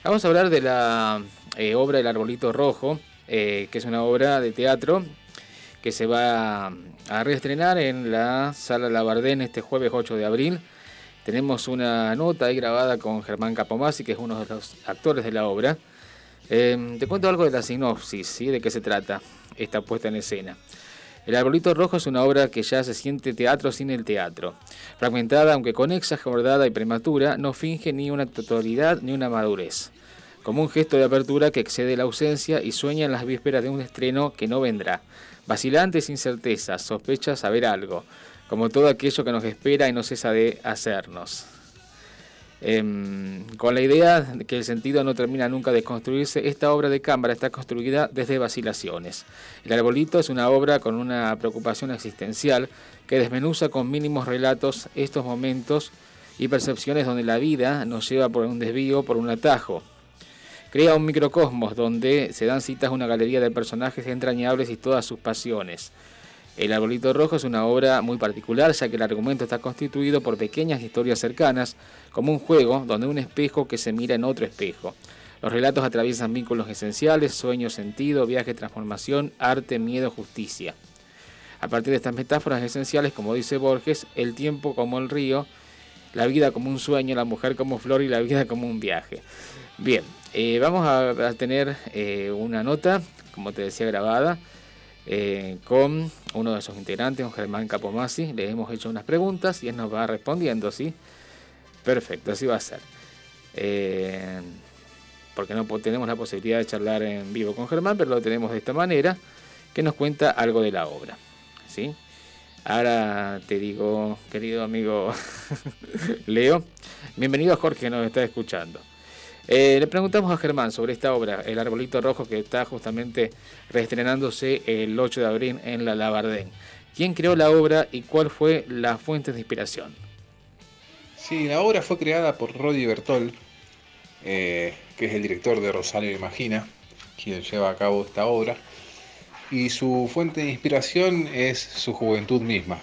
Vamos a hablar de la eh, obra El Arbolito Rojo, eh, que es una obra de teatro que se va a reestrenar en la Sala Labardén este jueves 8 de abril. Tenemos una nota ahí grabada con Germán Capomasi, que es uno de los actores de la obra. Eh, te cuento algo de la sinopsis, de qué se trata esta puesta en escena. El Arbolito Rojo es una obra que ya se siente teatro sin el teatro. Fragmentada, aunque conexa, abordada y prematura, no finge ni una totalidad ni una madurez. Como un gesto de apertura que excede la ausencia y sueña en las vísperas de un estreno que no vendrá. Vacilante sin certeza, sospecha saber algo, como todo aquello que nos espera y no cesa de hacernos. Em, con la idea de que el sentido no termina nunca de construirse, esta obra de cámara está construida desde vacilaciones. El arbolito es una obra con una preocupación existencial que desmenuza con mínimos relatos estos momentos y percepciones donde la vida nos lleva por un desvío, por un atajo. Crea un microcosmos donde se dan citas una galería de personajes entrañables y todas sus pasiones. El Arbolito Rojo es una obra muy particular ya que el argumento está constituido por pequeñas historias cercanas, como un juego donde un espejo que se mira en otro espejo. Los relatos atraviesan vínculos esenciales, sueño, sentido, viaje, transformación, arte, miedo, justicia. A partir de estas metáforas esenciales, como dice Borges, el tiempo como el río, la vida como un sueño, la mujer como flor y la vida como un viaje. Bien, eh, vamos a, tener eh, una nota, como te decía, grabada eh, con uno de sus integrantes, con Germán Capomasi. Le hemos hecho unas preguntas y él nos va respondiendo, ¿sí? Perfecto, así va a ser. Eh, porque no tenemos la posibilidad de charlar en vivo con Germán, pero lo tenemos de esta manera, que nos cuenta algo de la obra, ¿sí? Ahora te digo, querido amigo Leo, bienvenido a Jorge que nos está escuchando. Eh, le preguntamos a Germán sobre esta obra, El Arbolito Rojo, que está justamente reestrenándose el 8 de abril en la Labardén. ¿Quién creó la obra y cuál fue la fuente de inspiración? Sí, la obra fue creada por Rodi Bertol, eh, que es el director de Rosario Imagina, quien lleva a cabo esta obra. Y su fuente de inspiración es su juventud misma.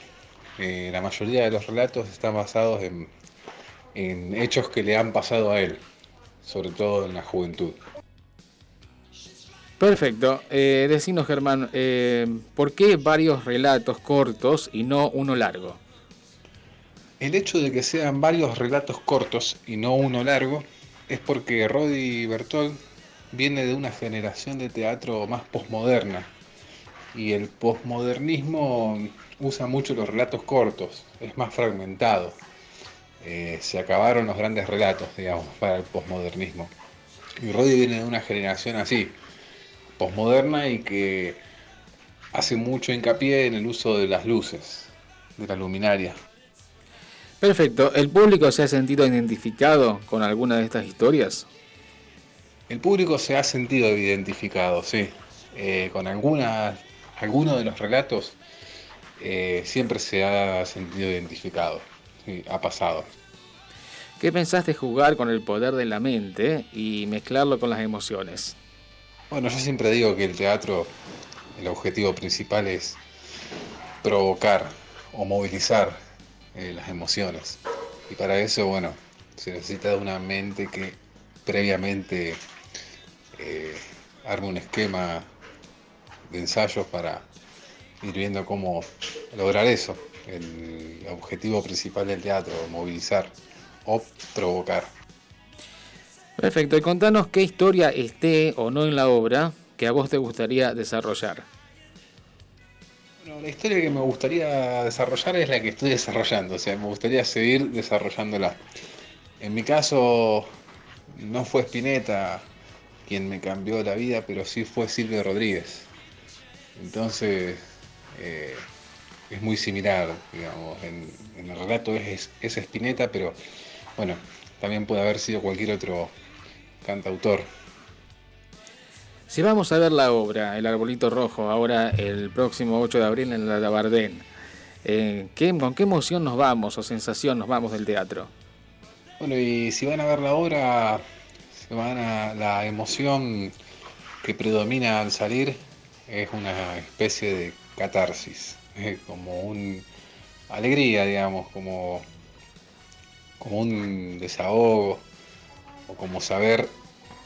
Eh, la mayoría de los relatos están basados en hechos que le han pasado a él sobre todo en la juventud. Perfecto. Eh, decinos, Germán, eh, ¿por qué varios relatos cortos y no uno largo? El hecho de que sean varios relatos cortos y no uno largo es porque Rodi Bertol viene de una generación de teatro más posmoderna y el posmodernismo usa mucho los relatos cortos, es más fragmentado. Eh, se acabaron los grandes relatos, digamos, para el posmodernismo. Y Roddy viene de una generación así, posmoderna y que hace mucho hincapié en el uso de las luces, de la luminaria. Perfecto. ¿El público se ha sentido identificado con alguna de estas historias? El público se ha sentido identificado, sí. Eh, con alguna, alguno de los relatos eh, siempre se ha sentido identificado ha pasado. ¿Qué pensaste jugar con el poder de la mente y mezclarlo con las emociones? Bueno, yo siempre digo que el teatro, el objetivo principal es provocar o movilizar eh, las emociones. Y para eso, bueno, se necesita de una mente que previamente eh, arme un esquema de ensayos para ir viendo cómo lograr eso el objetivo principal del teatro, movilizar o provocar. Perfecto, y contanos qué historia esté o no en la obra que a vos te gustaría desarrollar. Bueno, la historia que me gustaría desarrollar es la que estoy desarrollando, o sea, me gustaría seguir desarrollándola. En mi caso, no fue Spinetta quien me cambió la vida, pero sí fue Silvio Rodríguez. Entonces, eh, es muy similar, digamos, en, el relato es, es Spinetta, pero bueno, también puede haber sido cualquier otro cantautor. Si vamos a ver la obra, El Arbolito Rojo, ahora el próximo 8 de abril en la Labardén, eh, ¿con qué emoción nos vamos o sensación nos vamos del teatro? Bueno, y si van a ver la obra, se van a, la emoción que predomina al salir es una especie de catarsis. Como un alegría, digamos, como, como un desahogo o como saber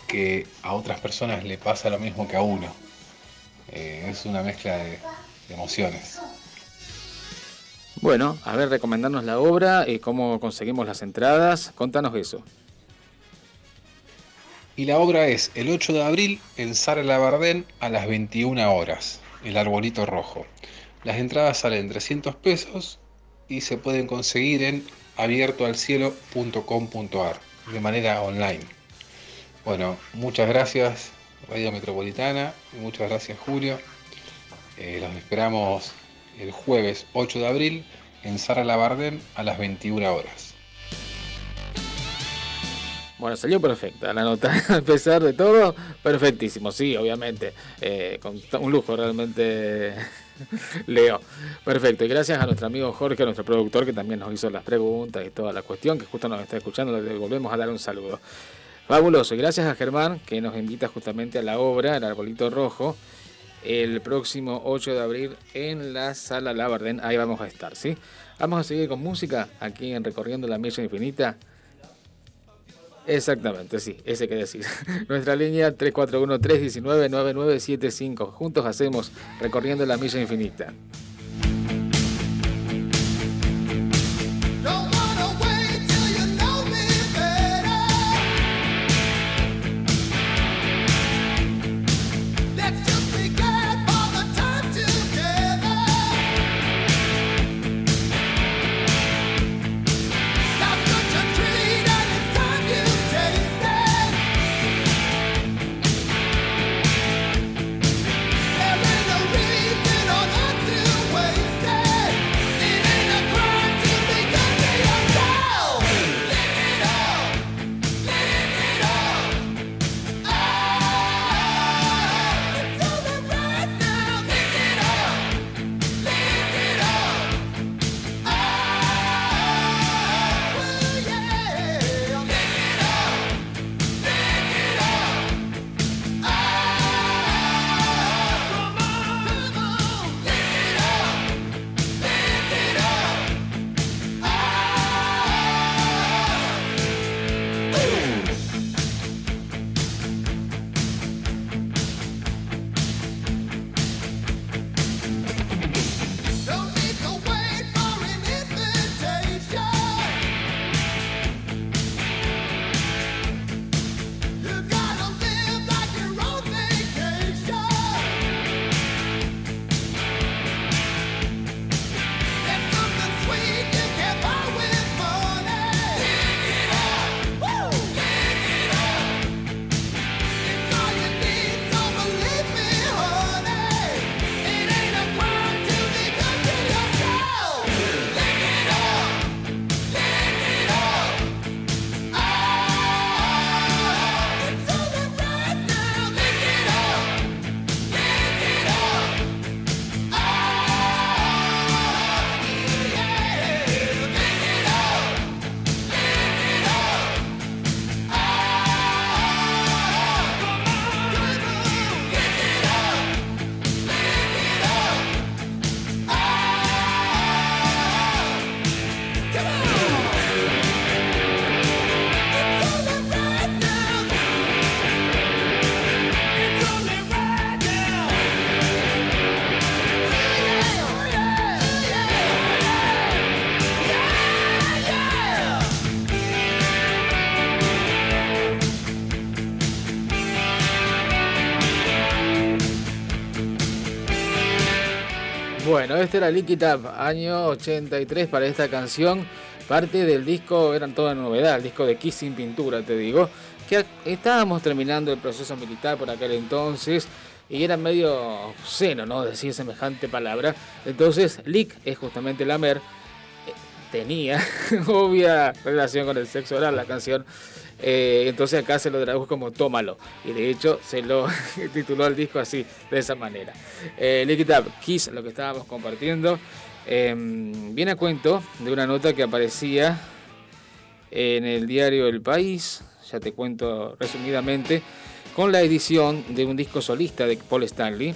que a otras personas le pasa lo mismo que a uno. Eh, es una mezcla de, emociones. Bueno, a ver, recomendarnos la obra y cómo conseguimos las entradas. Contanos eso. Y la obra es el 8 de abril en Sara Labardén a las 21 horas, el arbolito rojo. Las entradas salen 300 pesos y se pueden conseguir en abiertoalcielo.com.ar de manera online. Bueno, muchas gracias Radio Metropolitana y muchas gracias Julio. Eh, los esperamos el jueves 8 de abril en Sara Labardén a las 21 horas. Bueno, salió perfecta la nota, a pesar de todo, perfectísimo, sí, obviamente, eh, con un lujo realmente, Leo. Perfecto, y gracias a nuestro amigo Jorge, nuestro productor, que también nos hizo las preguntas y toda la cuestión, que justo nos está escuchando, le volvemos a dar un saludo. Fabuloso, y gracias a Germán, que nos invita justamente a la obra, El Arbolito Rojo, el próximo 8 de abril en la Sala Labardén, ahí vamos a estar, ¿sí? Vamos a seguir con música aquí en Recorriendo la Milla Infinita. Exactamente, sí, ese que decís. Nuestra línea 341-319-9975. Juntos hacemos recorriendo la milla infinita. Bueno, este era Lick It Up, año 83 para esta canción. Parte del disco, eran toda novedad, el disco de Kiss sin pintura, te digo. Que estábamos terminando el proceso militar por aquel entonces y era medio obsceno, ¿no? Decir semejante palabra. Entonces, Lick es justamente la mer. eh, Tenía obvia relación con el sexo oral la canción. Eh, entonces acá se lo tradujo como Tómalo. Y de hecho se lo tituló el disco así, de esa manera. Eh, Lick It Up, Kiss, lo que estábamos compartiendo. eh, viene a cuento de una nota que aparecía en el diario El País, ya te cuento resumidamente, con la edición de un disco solista de Paul Stanley.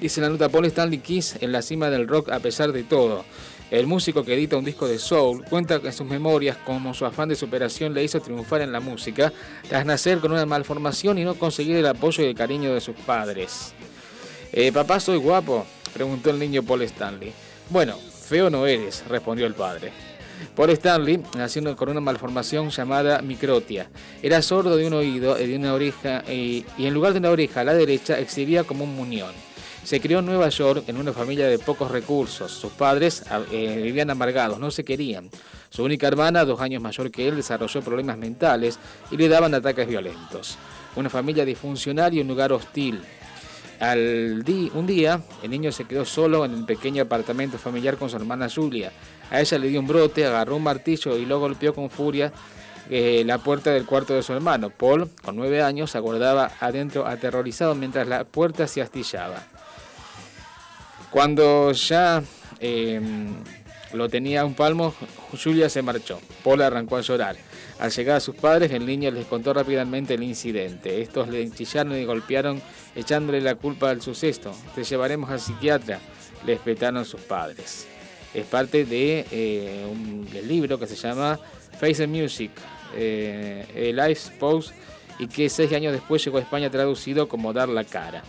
Dice la nota Paul Stanley Kiss en la cima del rock a pesar de todo. El músico que edita un disco de soul cuenta en sus memorias cómo su afán de superación le hizo triunfar en la música tras nacer con una malformación y no conseguir el apoyo y el cariño de sus padres. Eh, Papá, soy guapo, preguntó el niño Paul Stanley. Bueno, Feo no eres, respondió el padre. Paul Stanley nació con una malformación llamada microtia. Era sordo de un oído y de una oreja eh, y en lugar de una oreja a la derecha exhibía como un muñón. Se crió en Nueva York en una familia de pocos recursos. Sus padres eh, vivían amargados, no se querían. Su única hermana, dos años mayor que él, desarrolló problemas mentales y le daban ataques violentos. Una familia disfuncional y un lugar hostil. Un día, el niño se quedó solo en el pequeño apartamento familiar con su hermana Julia. A ella le dio un brote, agarró un martillo y lo golpeó con furia eh, la puerta del cuarto de su hermano. Paul, con nueve años, aguardaba adentro aterrorizado mientras la puerta se astillaba. Cuando ya eh, lo tenía a un palmo, Julia se marchó. Paul arrancó a llorar. Al llegar a sus padres, el niño les contó rápidamente el incidente. Estos le chillaron y golpearon, echándole la culpa del suceso. Te llevaremos al psiquiatra, le espetaron sus padres. Es parte de eh, libro que se llama Face and Music, eh, eh, Life Pose, y que seis años después llegó a España traducido como Dar la cara.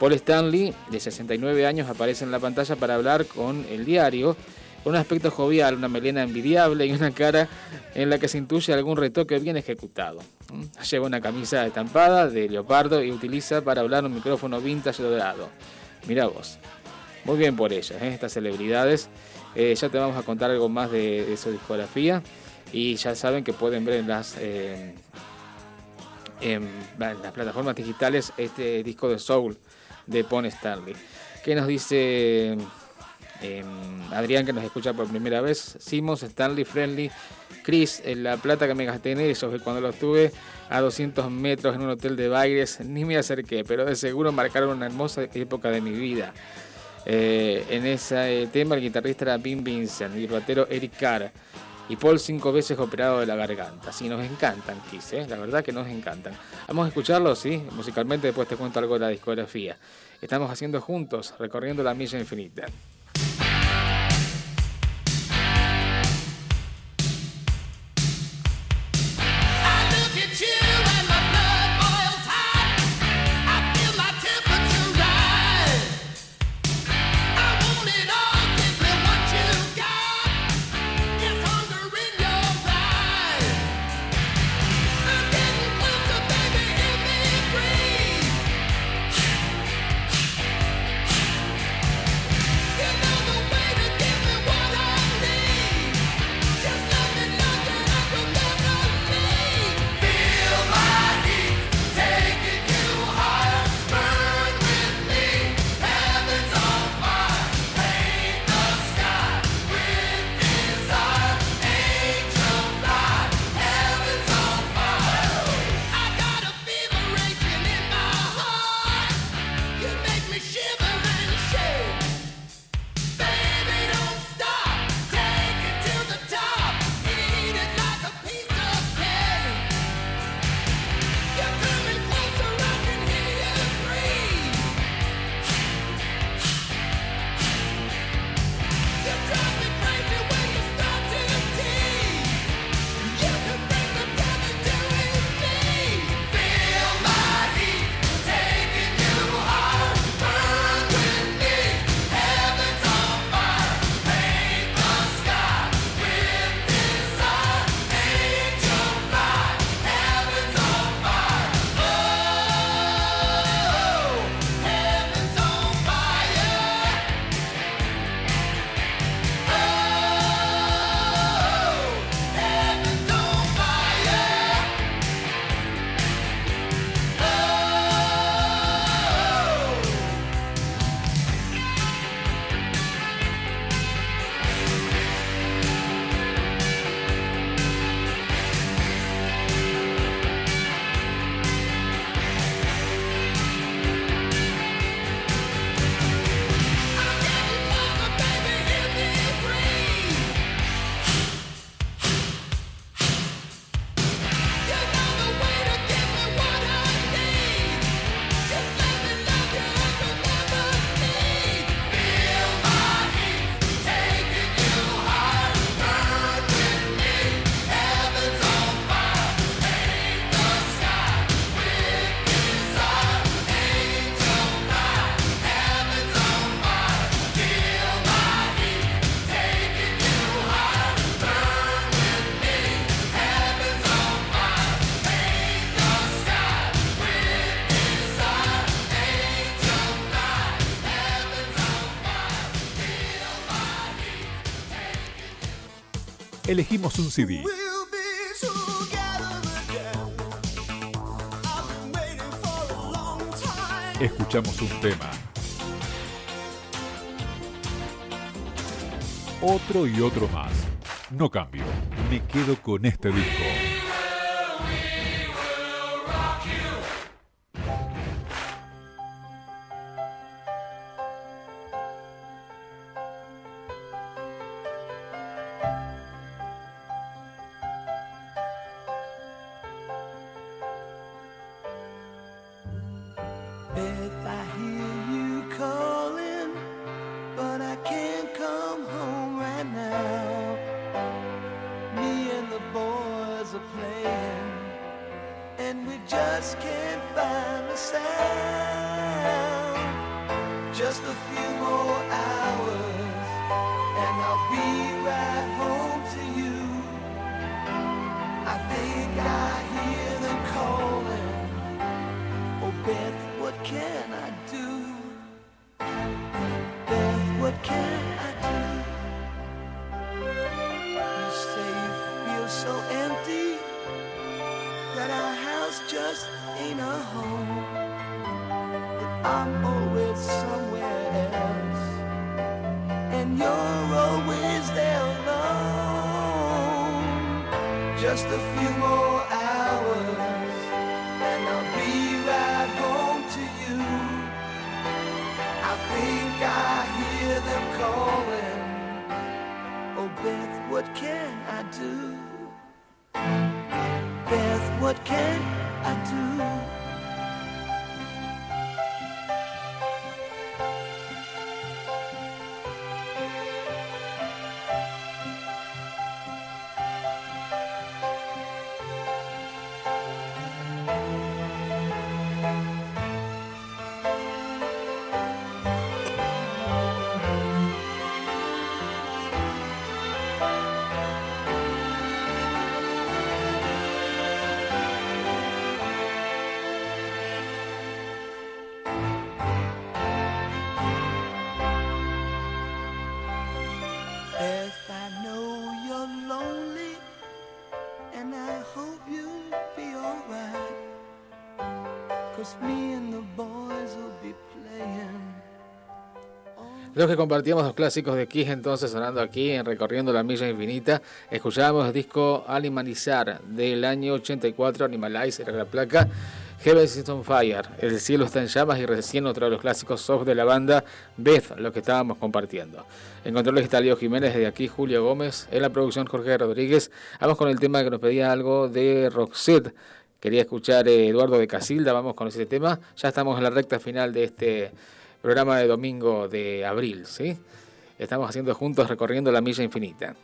Paul Stanley, de 69 años, aparece en la pantalla para hablar con el diario, con un aspecto jovial, una melena envidiable y una cara en la que se intuye algún retoque bien ejecutado. ¿Mm? Lleva una camisa estampada de leopardo y utiliza para hablar un micrófono vintage dorado. Mira vos. Muy bien por ellas, ¿eh? estas celebridades. Eh, ya te vamos a contar algo más de, su discografía y ya saben que pueden ver en las, eh, en las plataformas digitales este disco de Soul de Paul Stanley. ¿Qué nos dice eh, Adrián que nos escucha por primera vez? Simos, Stanley, Friendly, Chris, en la plata que me gasté en ellos, que cuando los tuve a 200 metros en un hotel de bailes, ni me acerqué, pero de seguro marcaron una hermosa época de mi vida. Eh, en ese tema el guitarrista era Vin Vincent y el batero Eric Carr. Y Paul cinco veces operado de la garganta. Sí, nos encantan Kiss, ¿eh? la verdad que nos encantan. Vamos a escucharlo, sí, musicalmente después te cuento algo de la discografía. Estamos haciendo juntos, recorriendo la milla infinita. Elegimos un CD. Escuchamos un tema. Otro y otro más. No cambio. Me quedo con este disco. Compartíamos los clásicos de Kiss entonces sonando aquí en Recorriendo la Milla Infinita, escuchábamos el disco Animalizar del año 84, Animalize era la placa, Heaven is on Fire, El cielo está en llamas y recién otro de los clásicos soft de la banda, Beth, lo que estábamos compartiendo. En controles está Leo Jiménez, de aquí Julio Gómez, en la producción Jorge Rodríguez. Vamos con el tema que nos pedía algo de Roxette. Quería escuchar eh, Eduardo de Casilda, vamos con ese tema. Ya estamos en la recta final de este programa de domingo de abril, ¿sí? Estamos haciendo juntos recorriendo la milla infinita.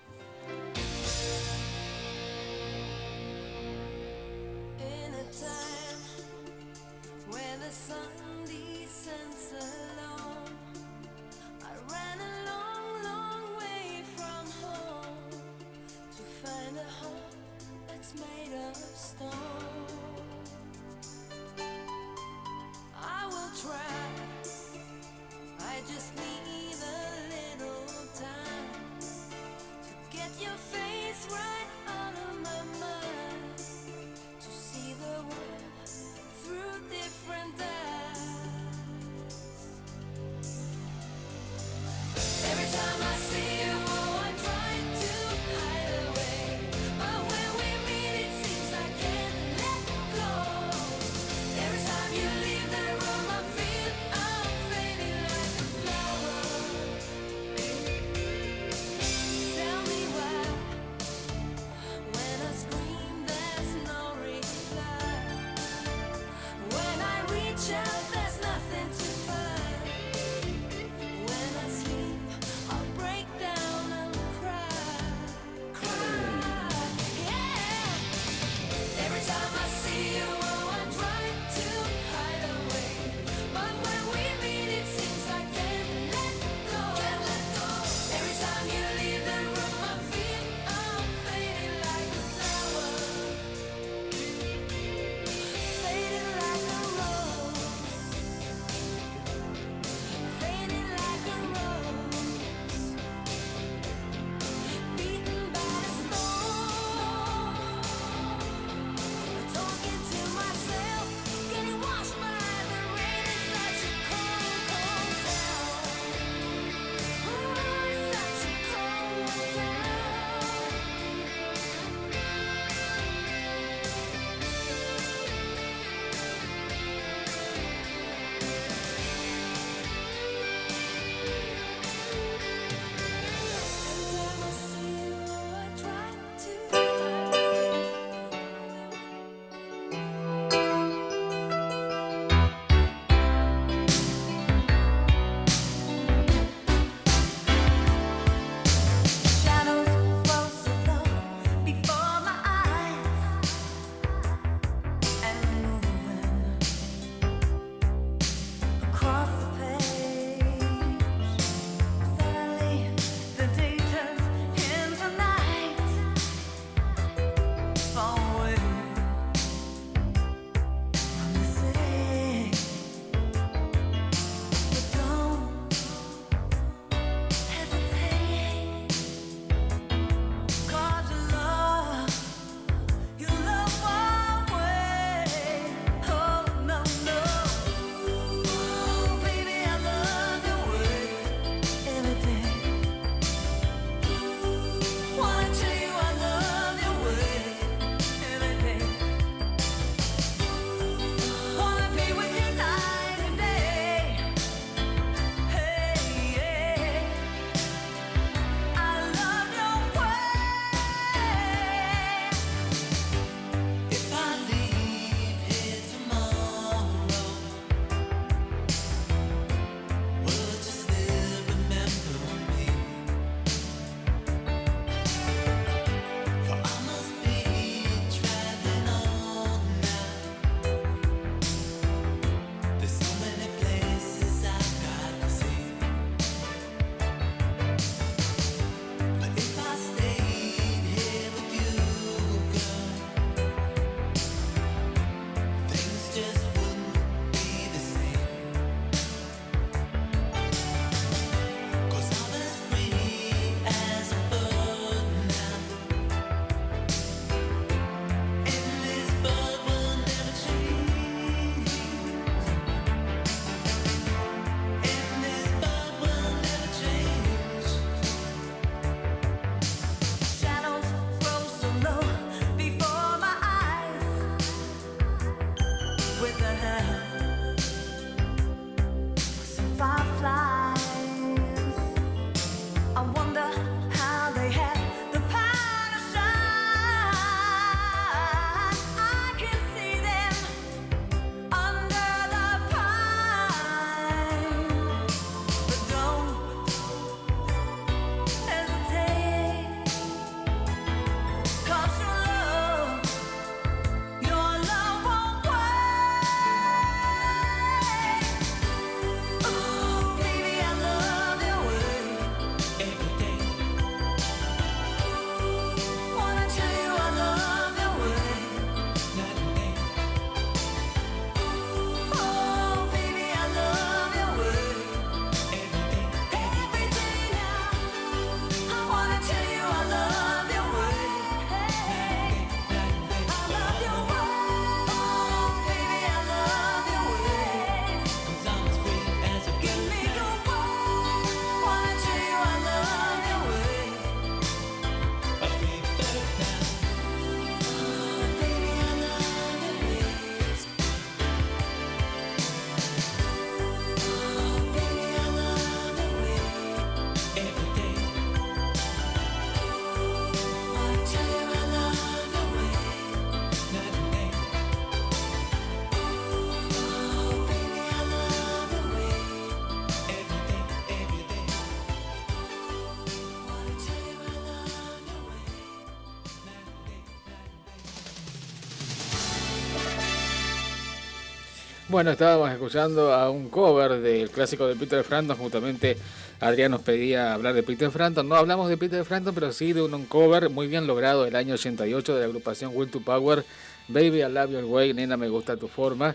Bueno, estábamos escuchando a un cover del clásico de Peter Frampton. Justamente Adrián nos pedía hablar de Peter Frampton. No hablamos de Peter Frampton, pero sí de un, cover muy bien logrado del año 88 de la agrupación Will to Power. Baby, I love your way, nena, me gusta tu forma.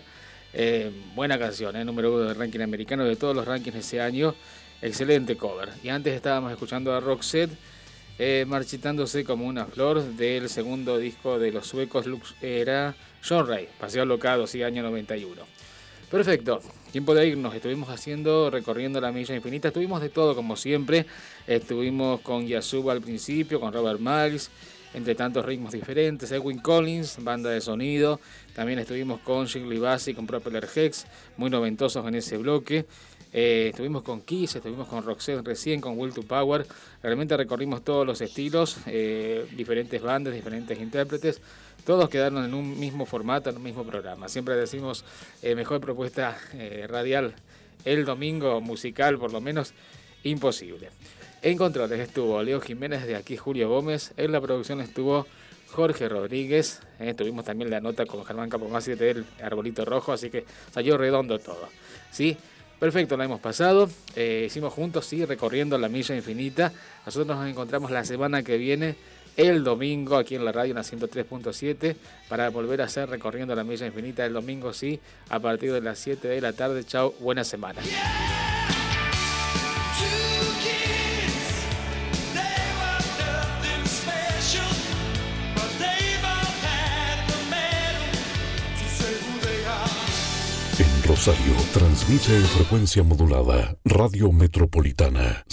Eh, buena canción, eh, número uno del ranking americano de todos los rankings ese año. Excelente cover. Y antes estábamos escuchando a Roxette eh, marchitándose como una flor del segundo disco de los suecos Lux era John Ray, Paseo Locado, sí, año 91. Perfecto, tiempo de irnos, estuvimos haciendo, recorriendo la milla infinita, estuvimos de todo como siempre, estuvimos con Yasuba al principio, con Robert Miles, entre tantos ritmos diferentes, Edwin Collins, banda de sonido, también estuvimos con Shirley Bassey, con Propeller Hex, muy noventosos en ese bloque, eh, estuvimos con Kiss, estuvimos con Roxette recién, con Will to Power. Realmente recorrimos todos los estilos, eh, diferentes bandas, diferentes intérpretes. Todos quedaron en un mismo formato, en un mismo programa. Siempre decimos eh, mejor propuesta eh, radial el domingo, musical por lo menos, imposible. En controles estuvo Leo Jiménez, de aquí Julio Gómez. En la producción estuvo Jorge Rodríguez. Eh, tuvimos también la nota con Germán Capomasi del Arbolito Rojo, así que salió redondo todo. ¿sí? Perfecto, la hemos pasado. Eh, hicimos juntos, sí, recorriendo la milla infinita. Nosotros nos encontramos la semana que viene, el domingo, aquí en la radio, en la 103.7, para volver a hacer recorriendo la milla infinita el domingo, sí, a partir de las 7 de la tarde. Chao, buena semana. En Rosario transmite en frecuencia modulada Radio Metropolitana